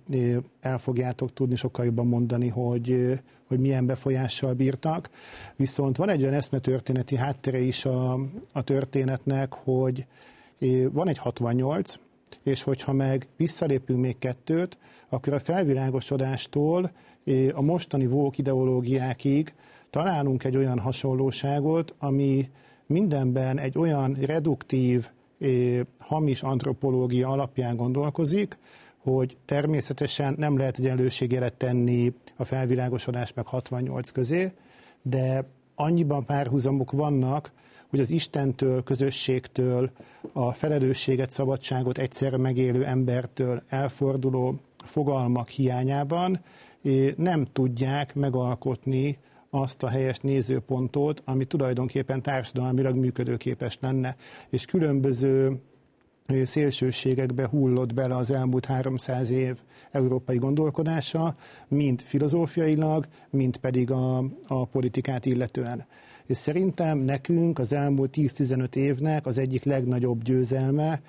el fogjátok tudni sokkal jobban mondani, hogy, hogy milyen befolyással bírtak. Viszont van egy olyan eszmetörténeti háttere is a, a történetnek, hogy van egy 68, és hogyha meg visszalépünk még kettőt, akkor a felvilágosodástól a mostani vók ideológiákig találunk egy olyan hasonlóságot, ami mindenben egy olyan reduktív, hamis antropológia alapján gondolkozik, hogy természetesen nem lehet egyenlőségjelet tenni a felvilágosodás meg 68 közé, de annyiban párhuzamok vannak, hogy az Istentől, közösségtől, a felelősséget, szabadságot egyszerre megélő embertől elforduló fogalmak hiányában nem tudják megalkotni azt a helyes nézőpontot, ami tulajdonképpen társadalmilag működőképes lenne. És különböző szélsőségekbe hullott bele az elmúlt 300 év európai gondolkodása, mind filozófiailag, mind pedig a, a politikát illetően. És szerintem nekünk az elmúlt 10-15 évnek az egyik legnagyobb győzelme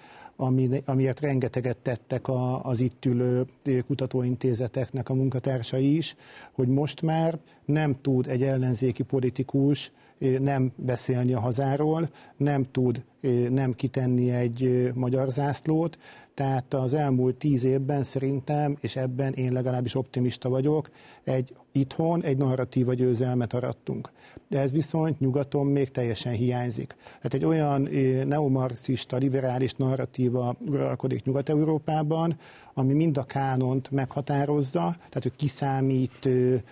amiért rengeteget tettek az itt ülő kutatóintézeteknek a munkatársai is, hogy most már nem tud egy ellenzéki politikus nem beszélni a hazáról, nem tud nem kitenni egy magyar zászlót, tehát az elmúlt tíz évben szerintem, és ebben én legalábbis optimista vagyok, egy itthon egy narratíva győzelmet arattunk. De ez viszont nyugaton még teljesen hiányzik. Tehát egy olyan neomarxista, liberális narratíva uralkodik Nyugat-Európában, ami mind a kánont meghatározza, tehát hogy kiszámít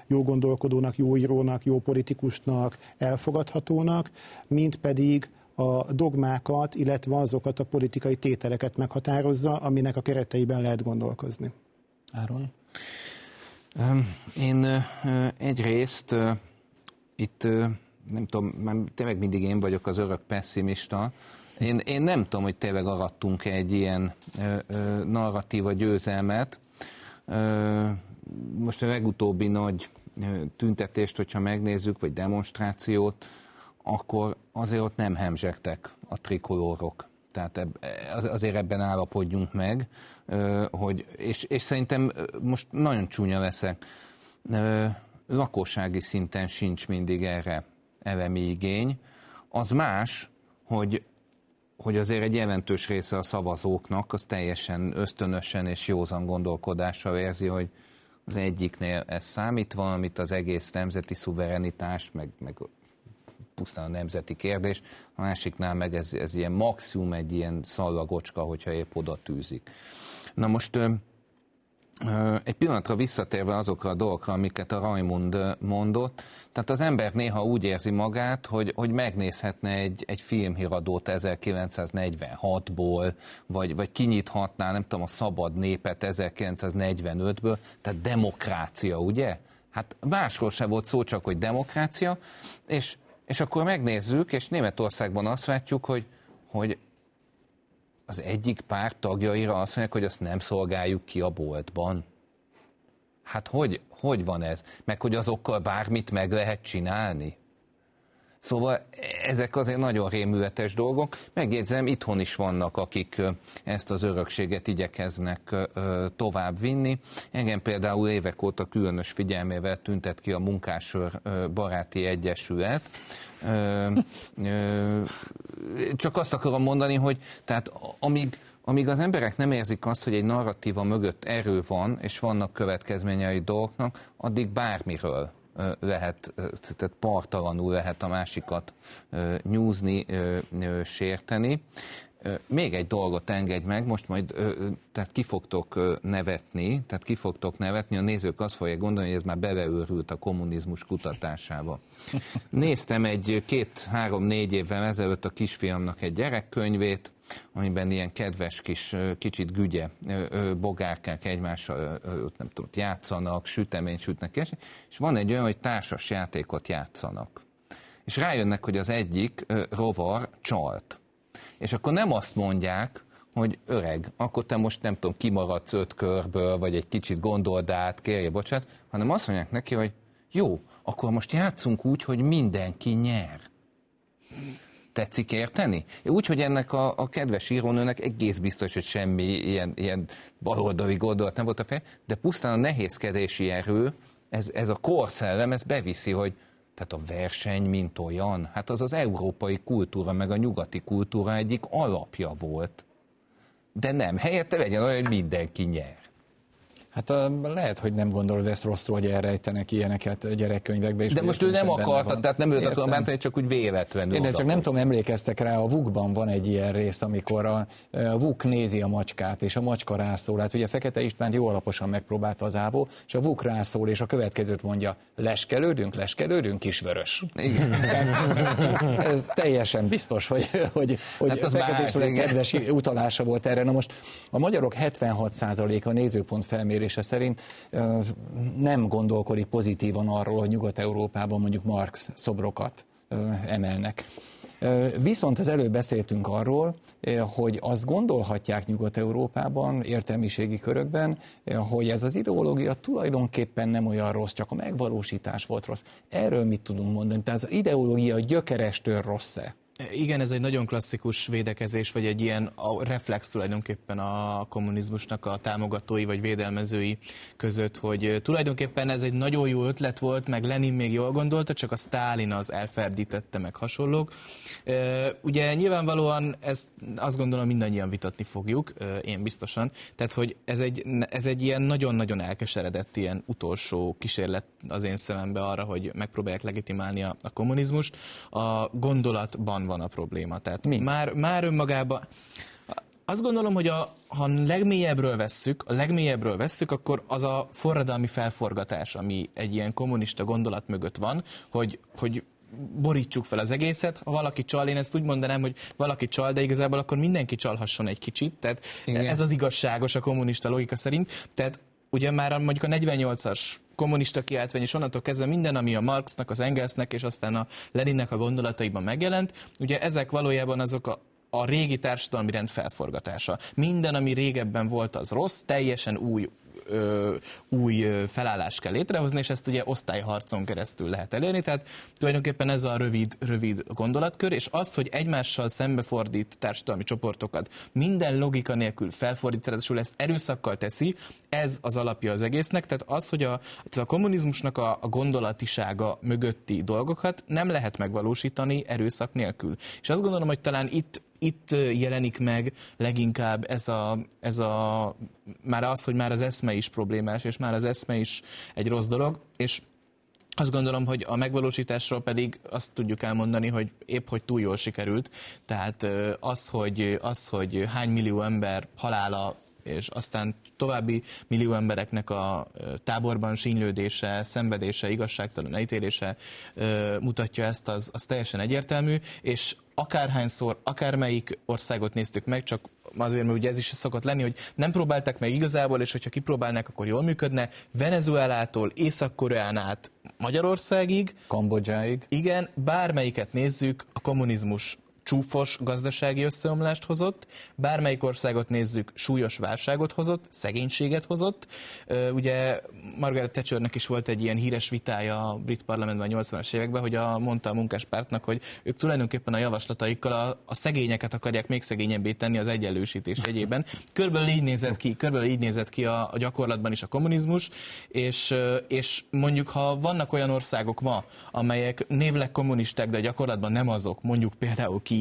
jó gondolkodónak, jó írónak, jó politikusnak, elfogadhatónak, mint pedig a dogmákat, illetve azokat a politikai tételeket meghatározza, aminek a kereteiben lehet gondolkozni. Áron? Én egyrészt itt nem tudom, mert tényleg mindig én vagyok az örök pessimista. Én, én nem tudom, hogy tényleg arattunk egy ilyen ö, ö, narratíva győzelmet. Ö, most a legutóbbi nagy tüntetést, hogyha megnézzük, vagy demonstrációt, akkor azért ott nem hemzsegtek a trikolórok. Tehát azért ebben állapodjunk meg, hogy, és, és szerintem most nagyon csúnya leszek, lakossági szinten sincs mindig erre elemi igény. Az más, hogy, hogy azért egy jelentős része a szavazóknak az teljesen ösztönösen és józan gondolkodással érzi, hogy az egyiknél ez számít valamit, az egész nemzeti szuverenitás, meg, meg pusztán a nemzeti kérdés, a másiknál meg ez, ez ilyen maximum egy ilyen szallagocska, hogyha épp oda tűzik. Na most egy pillanatra visszatérve azokra a dolgokra, amiket a Raimund mondott, tehát az ember néha úgy érzi magát, hogy, hogy megnézhetne egy, egy filmhíradót 1946-ból, vagy, vagy kinyithatná, nem tudom, a Szabad Népet 1945-ből, tehát demokrácia, ugye? Hát másról sem volt szó, csak hogy demokrácia, és és akkor megnézzük, és Németországban azt látjuk, hogy, hogy az egyik párt tagjaira azt mondják, hogy azt nem szolgáljuk ki a boltban. Hát hogy, hogy van ez? Meg hogy azokkal bármit meg lehet csinálni? Szóval ezek azért nagyon rémületes dolgok. Megjegyzem, itthon is vannak, akik ezt az örökséget igyekeznek tovább vinni. Engem például évek óta különös figyelmével tüntet ki a Munkásőr Baráti Egyesület. Csak azt akarom mondani, hogy tehát amíg amíg az emberek nem érzik azt, hogy egy narratíva mögött erő van, és vannak következményei dolgoknak, addig bármiről lehet, tehát partalanul lehet a másikat nyúzni, sérteni. Még egy dolgot engedj meg, most majd tehát ki fogtok nevetni, tehát ki fogtok nevetni, a nézők azt fogják gondolni, hogy ez már beleőrült a kommunizmus kutatásába. Néztem egy két-három-négy évvel ezelőtt a kisfiamnak egy gyerekkönyvét, amiben ilyen kedves kis, kicsit gügye bogárkák egymással nem tudom, játszanak, süteményt sütnek, és, és van egy olyan, hogy társas játékot játszanak. És rájönnek, hogy az egyik rovar csalt. És akkor nem azt mondják, hogy öreg, akkor te most nem tudom, kimaradsz öt körből, vagy egy kicsit gondold át, kérje bocsánat, hanem azt mondják neki, hogy jó, akkor most játszunk úgy, hogy mindenki nyer. Tetszik érteni? Úgy, hogy ennek a, a kedves írónőnek egész biztos, hogy semmi ilyen, ilyen baloldali gondolat nem volt a fej, de pusztán a nehézkedési erő, ez, ez a korszellem, ez beviszi, hogy tehát a verseny, mint olyan, hát az az európai kultúra, meg a nyugati kultúra egyik alapja volt. De nem, helyette legyen olyan, hogy mindenki nyer. Hát lehet, hogy nem gondolod ezt rosszul, hogy elrejtenek ilyeneket gyerekkönyvekbe. És De most ő nem akarta, tehát nem őt akarom bántani, csak úgy véletlenül. Én csak nem tudom, emlékeztek rá, a Vukban van egy ilyen rész, amikor a, a Vuk nézi a macskát, és a macska rászól. Hát ugye Fekete István jó alaposan megpróbálta az ávó, és a Vuk rászól, és a következőt mondja, leskelődünk, leskelődünk, kisvörös. Igen. Ez teljesen biztos, hogy, hogy, hogy hát Fekete István kedves utalása volt erre. Na most a magyarok 76%-a nézőpont felmérés felmérése szerint nem gondolkodik pozitívan arról, hogy Nyugat-Európában mondjuk Marx szobrokat emelnek. Viszont az előbb beszéltünk arról, hogy azt gondolhatják Nyugat-Európában, értelmiségi körökben, hogy ez az ideológia tulajdonképpen nem olyan rossz, csak a megvalósítás volt rossz. Erről mit tudunk mondani? Tehát az ideológia gyökerestől rossz-e? Igen, ez egy nagyon klasszikus védekezés, vagy egy ilyen reflex tulajdonképpen a kommunizmusnak a támogatói vagy védelmezői között, hogy tulajdonképpen ez egy nagyon jó ötlet volt, meg Lenin még jól gondolta, csak a Stálin az elferdítette, meg hasonlók. Ugye nyilvánvalóan ezt azt gondolom mindannyian vitatni fogjuk, én biztosan, tehát hogy ez egy, ez egy ilyen nagyon-nagyon elkeseredett ilyen utolsó kísérlet az én szemembe arra, hogy megpróbálják legitimálni a, a kommunizmust. A gondolatban van a probléma. Tehát Mi? Már, már önmagában azt gondolom, hogy a, ha legmélyebbről vesszük, a legmélyebbről vesszük, akkor az a forradalmi felforgatás, ami egy ilyen kommunista gondolat mögött van, hogy, hogy borítsuk fel az egészet, ha valaki csal, én ezt úgy mondanám, hogy valaki csal, de igazából akkor mindenki csalhasson egy kicsit, tehát Igen. ez az igazságos a kommunista logika szerint, tehát ugye már mondjuk a 48-as kommunista kiáltvány, és onnantól kezdve minden, ami a Marxnak, az Engelsnek, és aztán a Leninnek a gondolataiban megjelent, ugye ezek valójában azok a, a régi társadalmi rend felforgatása. Minden, ami régebben volt, az rossz, teljesen új ö, új felállást kell létrehozni, és ezt ugye osztályharcon keresztül lehet elérni, tehát tulajdonképpen ez a rövid, rövid gondolatkör, és az, hogy egymással szembefordít társadalmi csoportokat minden logika nélkül felfordít, ráadásul ezt erőszakkal teszi, ez az alapja az egésznek, tehát az, hogy a, tehát a kommunizmusnak a, a gondolatisága mögötti dolgokat nem lehet megvalósítani erőszak nélkül. És azt gondolom, hogy talán itt itt jelenik meg leginkább ez a, ez a, már az, hogy már az eszme is problémás, és már az eszme is egy rossz dolog, és azt gondolom, hogy a megvalósításról pedig azt tudjuk elmondani, hogy épp hogy túl jól sikerült. Tehát az, hogy, az, hogy hány millió ember halála és aztán további millió embereknek a táborban sínylődése, szenvedése, igazságtalan elítélése mutatja ezt, az, az teljesen egyértelmű, és akárhányszor, akármelyik országot néztük meg, csak azért, mert ugye ez is szokott lenni, hogy nem próbálták meg igazából, és hogyha kipróbálnák, akkor jól működne. Venezuelától, Észak-Koreán át Magyarországig. Kambodzsáig. Igen, bármelyiket nézzük, a kommunizmus csúfos gazdasági összeomlást hozott, bármelyik országot nézzük, súlyos válságot hozott, szegénységet hozott. Ugye Margaret Thatchernek is volt egy ilyen híres vitája a brit parlamentben a 80-as években, hogy a, mondta a munkáspártnak, hogy ők tulajdonképpen a javaslataikkal a, a szegényeket akarják még szegényebbé tenni az egyenlősítés egyében. Körülbelül így nézett ki, körülbelül így nézett ki a, a gyakorlatban is a kommunizmus, és, és mondjuk ha vannak olyan országok ma, amelyek névleg kommunisták, de gyakorlatban nem azok, mondjuk például Kína,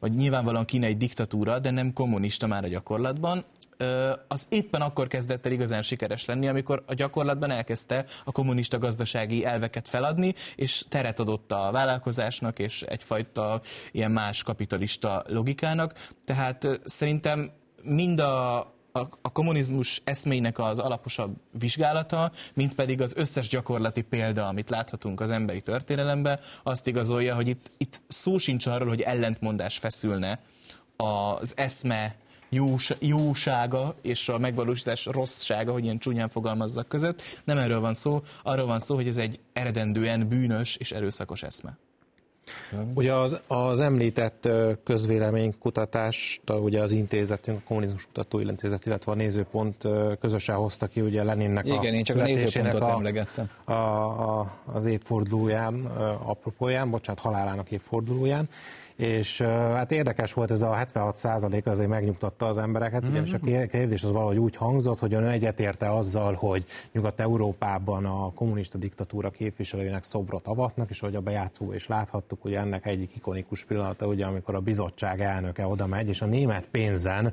vagy nyilvánvalóan Kína egy diktatúra, de nem kommunista már a gyakorlatban, az éppen akkor kezdett el igazán sikeres lenni, amikor a gyakorlatban elkezdte a kommunista gazdasági elveket feladni, és teret adott a vállalkozásnak, és egyfajta ilyen más kapitalista logikának. Tehát szerintem mind a, a, a kommunizmus eszmének az alaposabb vizsgálata, mint pedig az összes gyakorlati példa, amit láthatunk az emberi történelemben, azt igazolja, hogy itt, itt szó sincs arról, hogy ellentmondás feszülne az eszme jós, jósága és a megvalósítás rosszsága, hogy ilyen csúnyán fogalmazzak között. Nem erről van szó, arról van szó, hogy ez egy eredendően bűnös és erőszakos eszme. Ugye az, az említett közvéleménykutatást, ugye az intézetünk, a Kommunizmus Kutatói Intézet, illetve a Nézőpont közösen hozta ki, ugye Leninnek Igen, a én csak a Nézőpontot a, emlegettem. A, a, az évfordulóján, apropóján, bocsánat, halálának évfordulóján, és hát érdekes volt ez a 76 százalék, azért megnyugtatta az embereket, mm-hmm. ugyanis a kérdés az valahogy úgy hangzott, hogy ön egyetérte azzal, hogy Nyugat-Európában a kommunista diktatúra képviselőjének szobrot avatnak, és hogy a bejátszó is láthattuk, hogy ennek egyik ikonikus pillanata, ugye, amikor a bizottság elnöke oda megy, és a német pénzen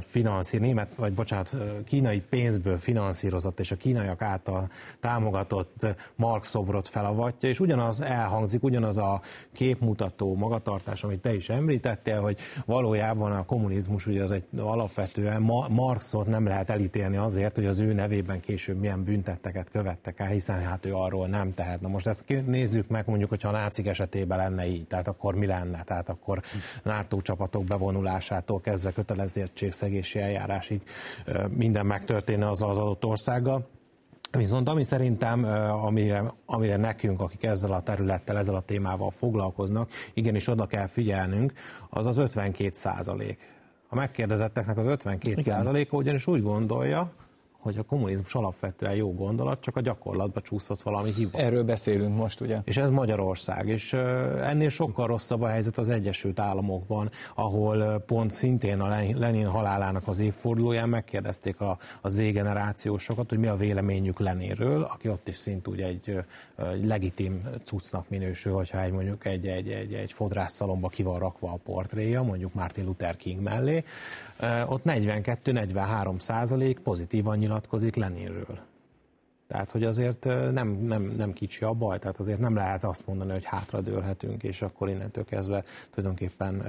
finanszír, német, vagy bocsánat, kínai pénzből finanszírozott, és a kínaiak által támogatott Marx szobrot felavatja, és ugyanaz elhangzik, ugyanaz a képmutató, magatartás, amit te is említettél, hogy valójában a kommunizmus ugye az egy alapvetően Marxot nem lehet elítélni azért, hogy az ő nevében később milyen büntetteket követtek el, hiszen hát ő arról nem tehet. Na most ezt nézzük meg mondjuk, hogyha a nácik esetében lenne így, tehát akkor mi lenne? Tehát akkor NATO bevonulásától kezdve kötelezettségszegési eljárásig minden megtörténne az az adott országgal. Viszont ami szerintem, amire, amire nekünk, akik ezzel a területtel, ezzel a témával foglalkoznak, igenis oda kell figyelnünk, az az 52 százalék. A megkérdezetteknek az 52 százaléka ugyanis úgy gondolja, hogy a kommunizmus alapvetően jó gondolat, csak a gyakorlatba csúszott valami hiba. Erről beszélünk most, ugye? És ez Magyarország, és ennél sokkal rosszabb a helyzet az Egyesült Államokban, ahol pont szintén a Lenin halálának az évfordulóján megkérdezték a, a Z-generációsokat, hogy mi a véleményük Leninről, aki ott is szintúgy egy, egy legitim cuccnak minősül, hogyha egy mondjuk egy, egy, egy, egy fodrászszalomba ki van rakva a portréja, mondjuk Martin Luther King mellé, ott 42-43 százalék pozitívan nyilatkozik Leninről. Tehát, hogy azért nem, nem, nem kicsi a baj, tehát azért nem lehet azt mondani, hogy hátradőlhetünk, és akkor innentől kezdve tulajdonképpen,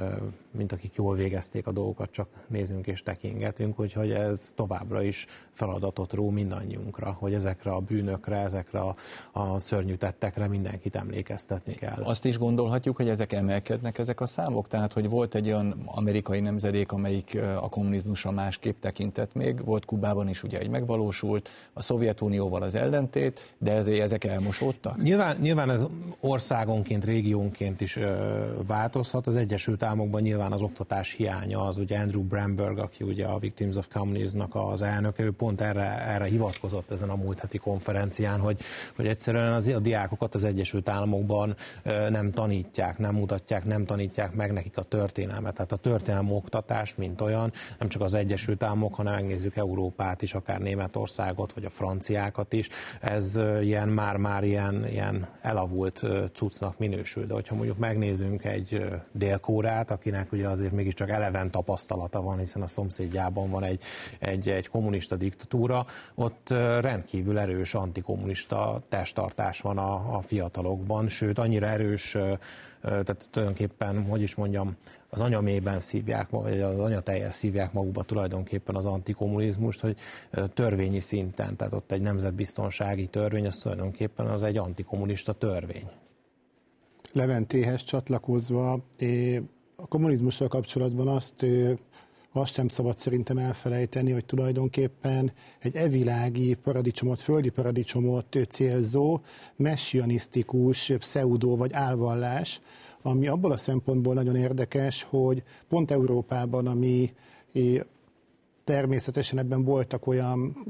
mint akik jól végezték a dolgokat, csak nézünk és tekingetünk, úgyhogy ez továbbra is feladatot ró mindannyiunkra, hogy ezekre a bűnökre, ezekre a, a szörnyű tettekre mindenkit emlékeztetni kell. Azt is gondolhatjuk, hogy ezek emelkednek, ezek a számok? Tehát, hogy volt egy olyan amerikai nemzedék, amelyik a kommunizmusra másképp tekintett még, volt Kubában is ugye egy megvalósult, a Szovjetunióval az ellentét, de ezért ezek elmosódtak? Nyilván, nyilván ez országonként, régiónként is ö, változhat. Az Egyesült Államokban nyilván az oktatás hiánya, az ugye Andrew Bramberg, aki ugye a Victims of Communism-nak az elnöke, ő pont erre, erre hivatkozott ezen a múlt heti konferencián, hogy, hogy egyszerűen az, a diákokat az Egyesült Államokban ö, nem tanítják, nem mutatják, nem tanítják meg nekik a történelmet. Tehát a történelmi oktatás, mint olyan, nem csak az Egyesült Államok, hanem megnézzük Európát is, akár Németországot, vagy a franciákat is, ez ilyen már-már ilyen, ilyen elavult cuccnak minősül. De hogyha mondjuk megnézzünk egy délkórát, akinek ugye azért mégiscsak eleven tapasztalata van, hiszen a szomszédjában van egy, egy, egy kommunista diktatúra, ott rendkívül erős antikommunista testtartás van a, a fiatalokban, sőt annyira erős, tehát tulajdonképpen, hogy is mondjam, az anyamében szívják, vagy az anyateljes szívják magukba tulajdonképpen az antikommunizmust, hogy törvényi szinten, tehát ott egy nemzetbiztonsági törvény, az tulajdonképpen az egy antikommunista törvény. Leventéhez csatlakozva a kommunizmussal kapcsolatban azt azt sem szabad szerintem elfelejteni, hogy tulajdonképpen egy evilági paradicsomot, földi paradicsomot célzó, messianisztikus pseudo vagy álvallás, ami abból a szempontból nagyon érdekes, hogy pont Európában, ami természetesen ebben voltak olyan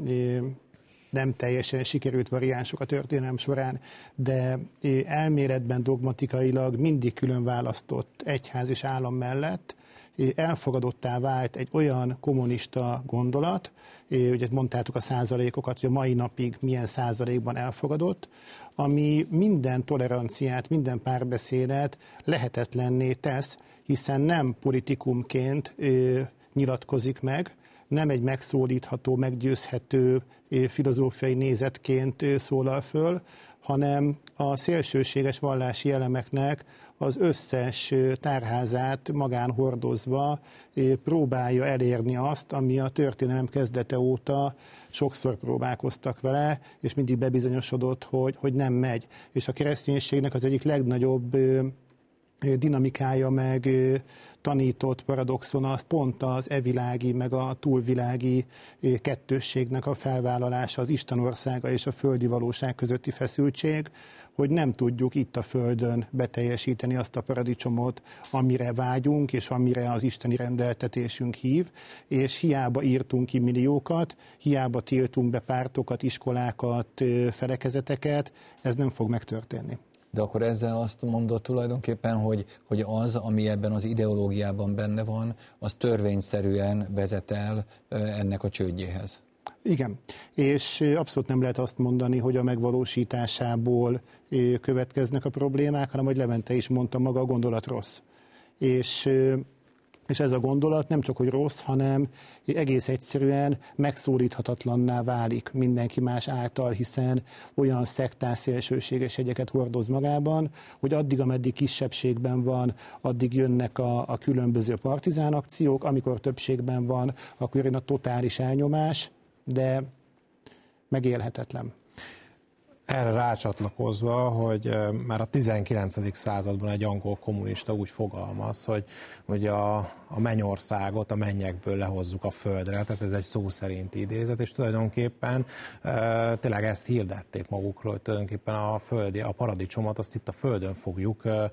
nem teljesen sikerült variánsok a történelem során, de elméletben dogmatikailag mindig külön választott egyház és állam mellett elfogadottá vált egy olyan kommunista gondolat, ugye mondtátok a százalékokat, hogy a mai napig milyen százalékban elfogadott, ami minden toleranciát, minden párbeszédet lehetetlenné tesz, hiszen nem politikumként nyilatkozik meg, nem egy megszólítható, meggyőzhető filozófiai nézetként szólal föl, hanem a szélsőséges vallási elemeknek az összes tárházát magán hordozva próbálja elérni azt, ami a történelem kezdete óta sokszor próbálkoztak vele, és mindig bebizonyosodott, hogy, hogy nem megy. És a kereszténységnek az egyik legnagyobb dinamikája meg tanított paradoxon az pont az evilági, meg a túlvilági kettősségnek a felvállalása, az Isten országa és a földi valóság közötti feszültség, hogy nem tudjuk itt a Földön beteljesíteni azt a paradicsomot, amire vágyunk, és amire az isteni rendeltetésünk hív, és hiába írtunk ki milliókat, hiába tiltunk be pártokat, iskolákat, felekezeteket, ez nem fog megtörténni. De akkor ezzel azt mondod tulajdonképpen, hogy, hogy az, ami ebben az ideológiában benne van, az törvényszerűen vezet el ennek a csődjéhez. Igen, és abszolút nem lehet azt mondani, hogy a megvalósításából következnek a problémák, hanem, hogy Levente is mondta, maga a gondolat rossz. És és ez a gondolat nem csak, hogy rossz, hanem egész egyszerűen megszólíthatatlanná válik mindenki más által, hiszen olyan szektás szélsőséges egyeket hordoz magában, hogy addig, ameddig kisebbségben van, addig jönnek a, a különböző partizán akciók, amikor többségben van, akkor jön a totális elnyomás, de megélhetetlen erre rácsatlakozva, hogy már a 19. században egy angol kommunista úgy fogalmaz, hogy, hogy a, a mennyországot a mennyekből lehozzuk a földre, tehát ez egy szó szerinti idézet, és tulajdonképpen e, tényleg ezt hirdették magukról, hogy tulajdonképpen a földi, a paradicsomot azt itt a földön fogjuk e,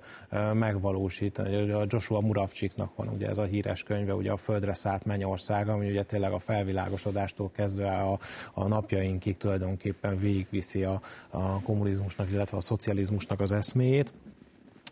megvalósítani. A Joshua Muravcsiknak van ugye ez a híres könyve, ugye a földre szállt mennyország, ami ugye tényleg a felvilágosodástól kezdve a, a napjainkig tulajdonképpen végigviszi a, a kommunizmusnak, illetve a szocializmusnak az eszméjét.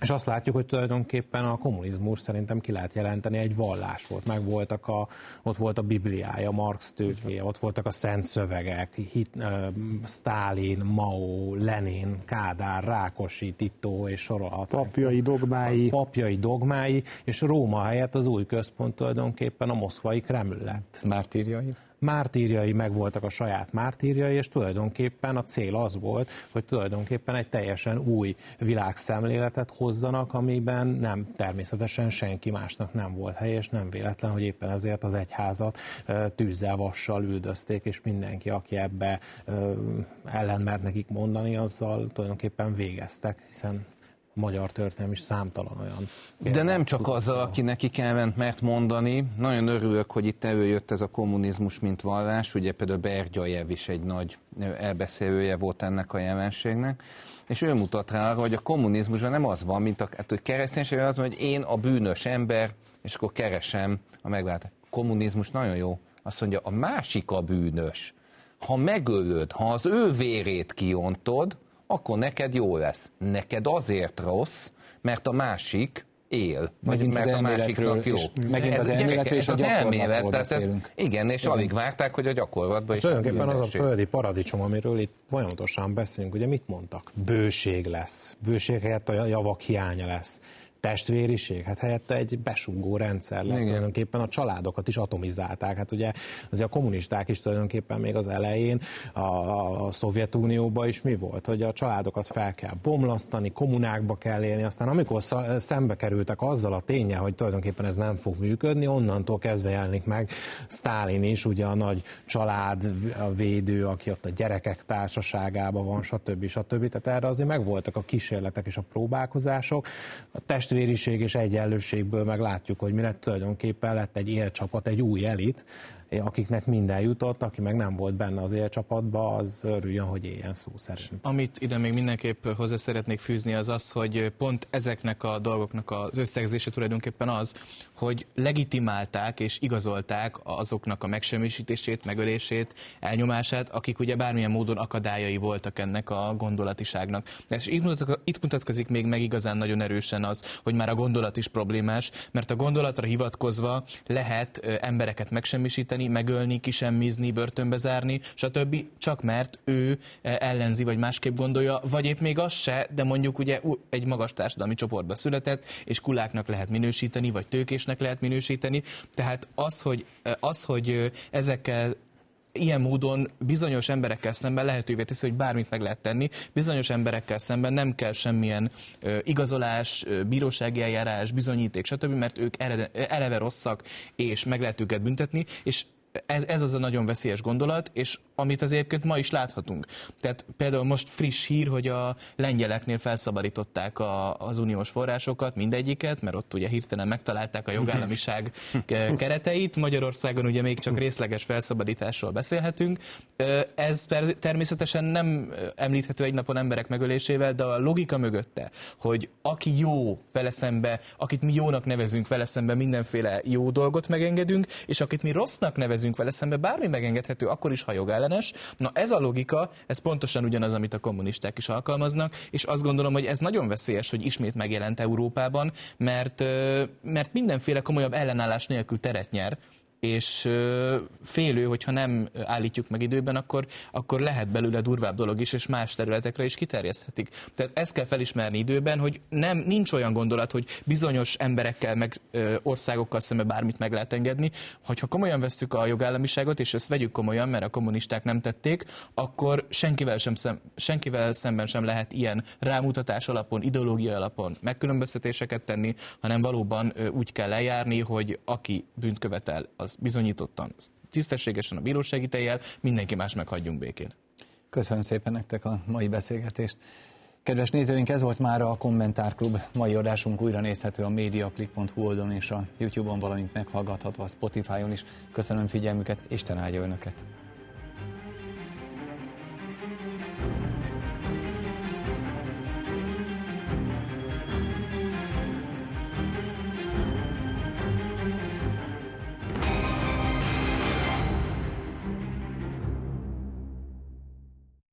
És azt látjuk, hogy tulajdonképpen a kommunizmus szerintem ki lehet jelenteni egy vallás volt. Meg voltak a, ott volt a Bibliája, Marx tőkéje, ott voltak a szent szövegek, Hit, uh, Stalin, Mao, Lenin, Kádár, Rákosi, Tito és sorolhat. Papjai dogmái. A papjai dogmái, és Róma helyett az új központ tulajdonképpen a moszkvai Kreml lett. Mártírjai? Mártírjai megvoltak a saját mártírjai, és tulajdonképpen a cél az volt, hogy tulajdonképpen egy teljesen új világszemléletet hozzanak, amiben nem természetesen senki másnak nem volt hely, és nem véletlen, hogy éppen ezért az egyházat tűzzel, vassal üldözték, és mindenki, aki ebbe ellen mert nekik mondani, azzal tulajdonképpen végeztek, hiszen magyar történelem is számtalan olyan. De nem csak az, aki neki kellent mert mondani. Nagyon örülök, hogy itt előjött ez a kommunizmus, mint vallás. Ugye például Bergyajev is egy nagy elbeszélője volt ennek a jelenségnek. És ő mutat rá arra, hogy a kommunizmusban nem az van, mint a, hát, hogy kereszténység az van, hogy én a bűnös ember, és akkor keresem a megváltást. Kommunizmus nagyon jó. Azt mondja, a másik a bűnös. Ha megölöd, ha az ő vérét kiontod, akkor neked jó lesz. Neked azért rossz, mert a másik él, vagy megint mert a másiknak jó. Megint ez, az elméletről és az elmélet, tehát ez, igen, és igen. alig várták, hogy a gyakorlatban is. Tulajdonképpen az a földi paradicsom, amiről itt folyamatosan beszélünk, ugye mit mondtak? Bőség lesz. Bőség helyett a javak hiánya lesz testvériség, hát helyette egy besugó rendszer lett. Igen. Tulajdonképpen a családokat is atomizálták. Hát ugye azért a kommunisták is tulajdonképpen még az elején a, a Szovjetunióban is mi volt, hogy a családokat fel kell bomlasztani, kommunákba kell élni, aztán amikor szembe kerültek azzal a ténye, hogy tulajdonképpen ez nem fog működni, onnantól kezdve jelenik meg Stálin is, ugye a nagy családvédő, aki ott a gyerekek társaságában van, stb. stb. Tehát erre azért megvoltak a kísérletek és a próbálkozások. A testvér testvériség és egyenlőségből meg látjuk, hogy mi lett. Tulajdonképpen lett egy élcsapat, egy új elit, akiknek minden jutott, aki meg nem volt benne az élcsapatba, az örüljön, hogy éljen szó szerint. Amit ide még mindenképp hozzá szeretnék fűzni, az az, hogy pont ezeknek a dolgoknak az összegzése tulajdonképpen az, hogy legitimálták és igazolták azoknak a megsemmisítését, megölését, elnyomását, akik ugye bármilyen módon akadályai voltak ennek a gondolatiságnak. És itt mutatkozik még meg igazán nagyon erősen az, hogy már a gondolat is problémás, mert a gondolatra hivatkozva lehet embereket megsemmisíteni, megfeszíteni, megölni, kisemmizni, börtönbe zárni, stb. Csak mert ő eh, ellenzi, vagy másképp gondolja, vagy épp még az se, de mondjuk ugye egy magas társadalmi csoportba született, és kuláknak lehet minősíteni, vagy tőkésnek lehet minősíteni. Tehát az, hogy, eh, az, hogy eh, ezekkel ilyen módon bizonyos emberekkel szemben lehetővé teszi, hogy bármit meg lehet tenni. Bizonyos emberekkel szemben nem kell semmilyen igazolás, bírósági eljárás, bizonyíték, stb., mert ők eleve rosszak, és meg lehet őket büntetni, és ez, ez az a nagyon veszélyes gondolat, és amit az egyébként ma is láthatunk. Tehát például most friss hír, hogy a lengyeleknél felszabadították a, az uniós forrásokat, mindegyiket, mert ott ugye hirtelen megtalálták a jogállamiság kereteit. Magyarországon ugye még csak részleges felszabadításról beszélhetünk. Ez természetesen nem említhető egy napon emberek megölésével, de a logika mögötte, hogy aki jó vele szembe, akit mi jónak nevezünk vele szembe, mindenféle jó dolgot megengedünk, és akit mi rossznak nevezünk vele szembe, bármi megengedhető, akkor is, ha jogállamiság ellenes. Na ez a logika, ez pontosan ugyanaz, amit a kommunisták is alkalmaznak, és azt gondolom, hogy ez nagyon veszélyes, hogy ismét megjelent Európában, mert, mert mindenféle komolyabb ellenállás nélkül teret nyer, és félő, hogyha nem állítjuk meg időben, akkor, akkor lehet belőle durvább dolog is, és más területekre is kiterjeszthetik. Tehát ezt kell felismerni időben, hogy nem, nincs olyan gondolat, hogy bizonyos emberekkel, meg országokkal szemben bármit meg lehet engedni. Hogyha komolyan vesszük a jogállamiságot, és ezt vegyük komolyan, mert a kommunisták nem tették, akkor senkivel, sem szem, senkivel szemben sem lehet ilyen rámutatás alapon, ideológia alapon megkülönböztetéseket tenni, hanem valóban úgy kell lejárni, hogy aki bűnt követel, az bizonyítottan tisztességesen a bírósági tejjel, mindenki más meghagyjunk békén. Köszönöm szépen nektek a mai beszélgetést. Kedves nézőink, ez volt már a Kommentárklub. Mai adásunk újra nézhető a mediaclick.hu oldalon és a YouTube-on, valamint meghallgatható a Spotify-on is. Köszönöm figyelmüket, Isten áldja Önöket!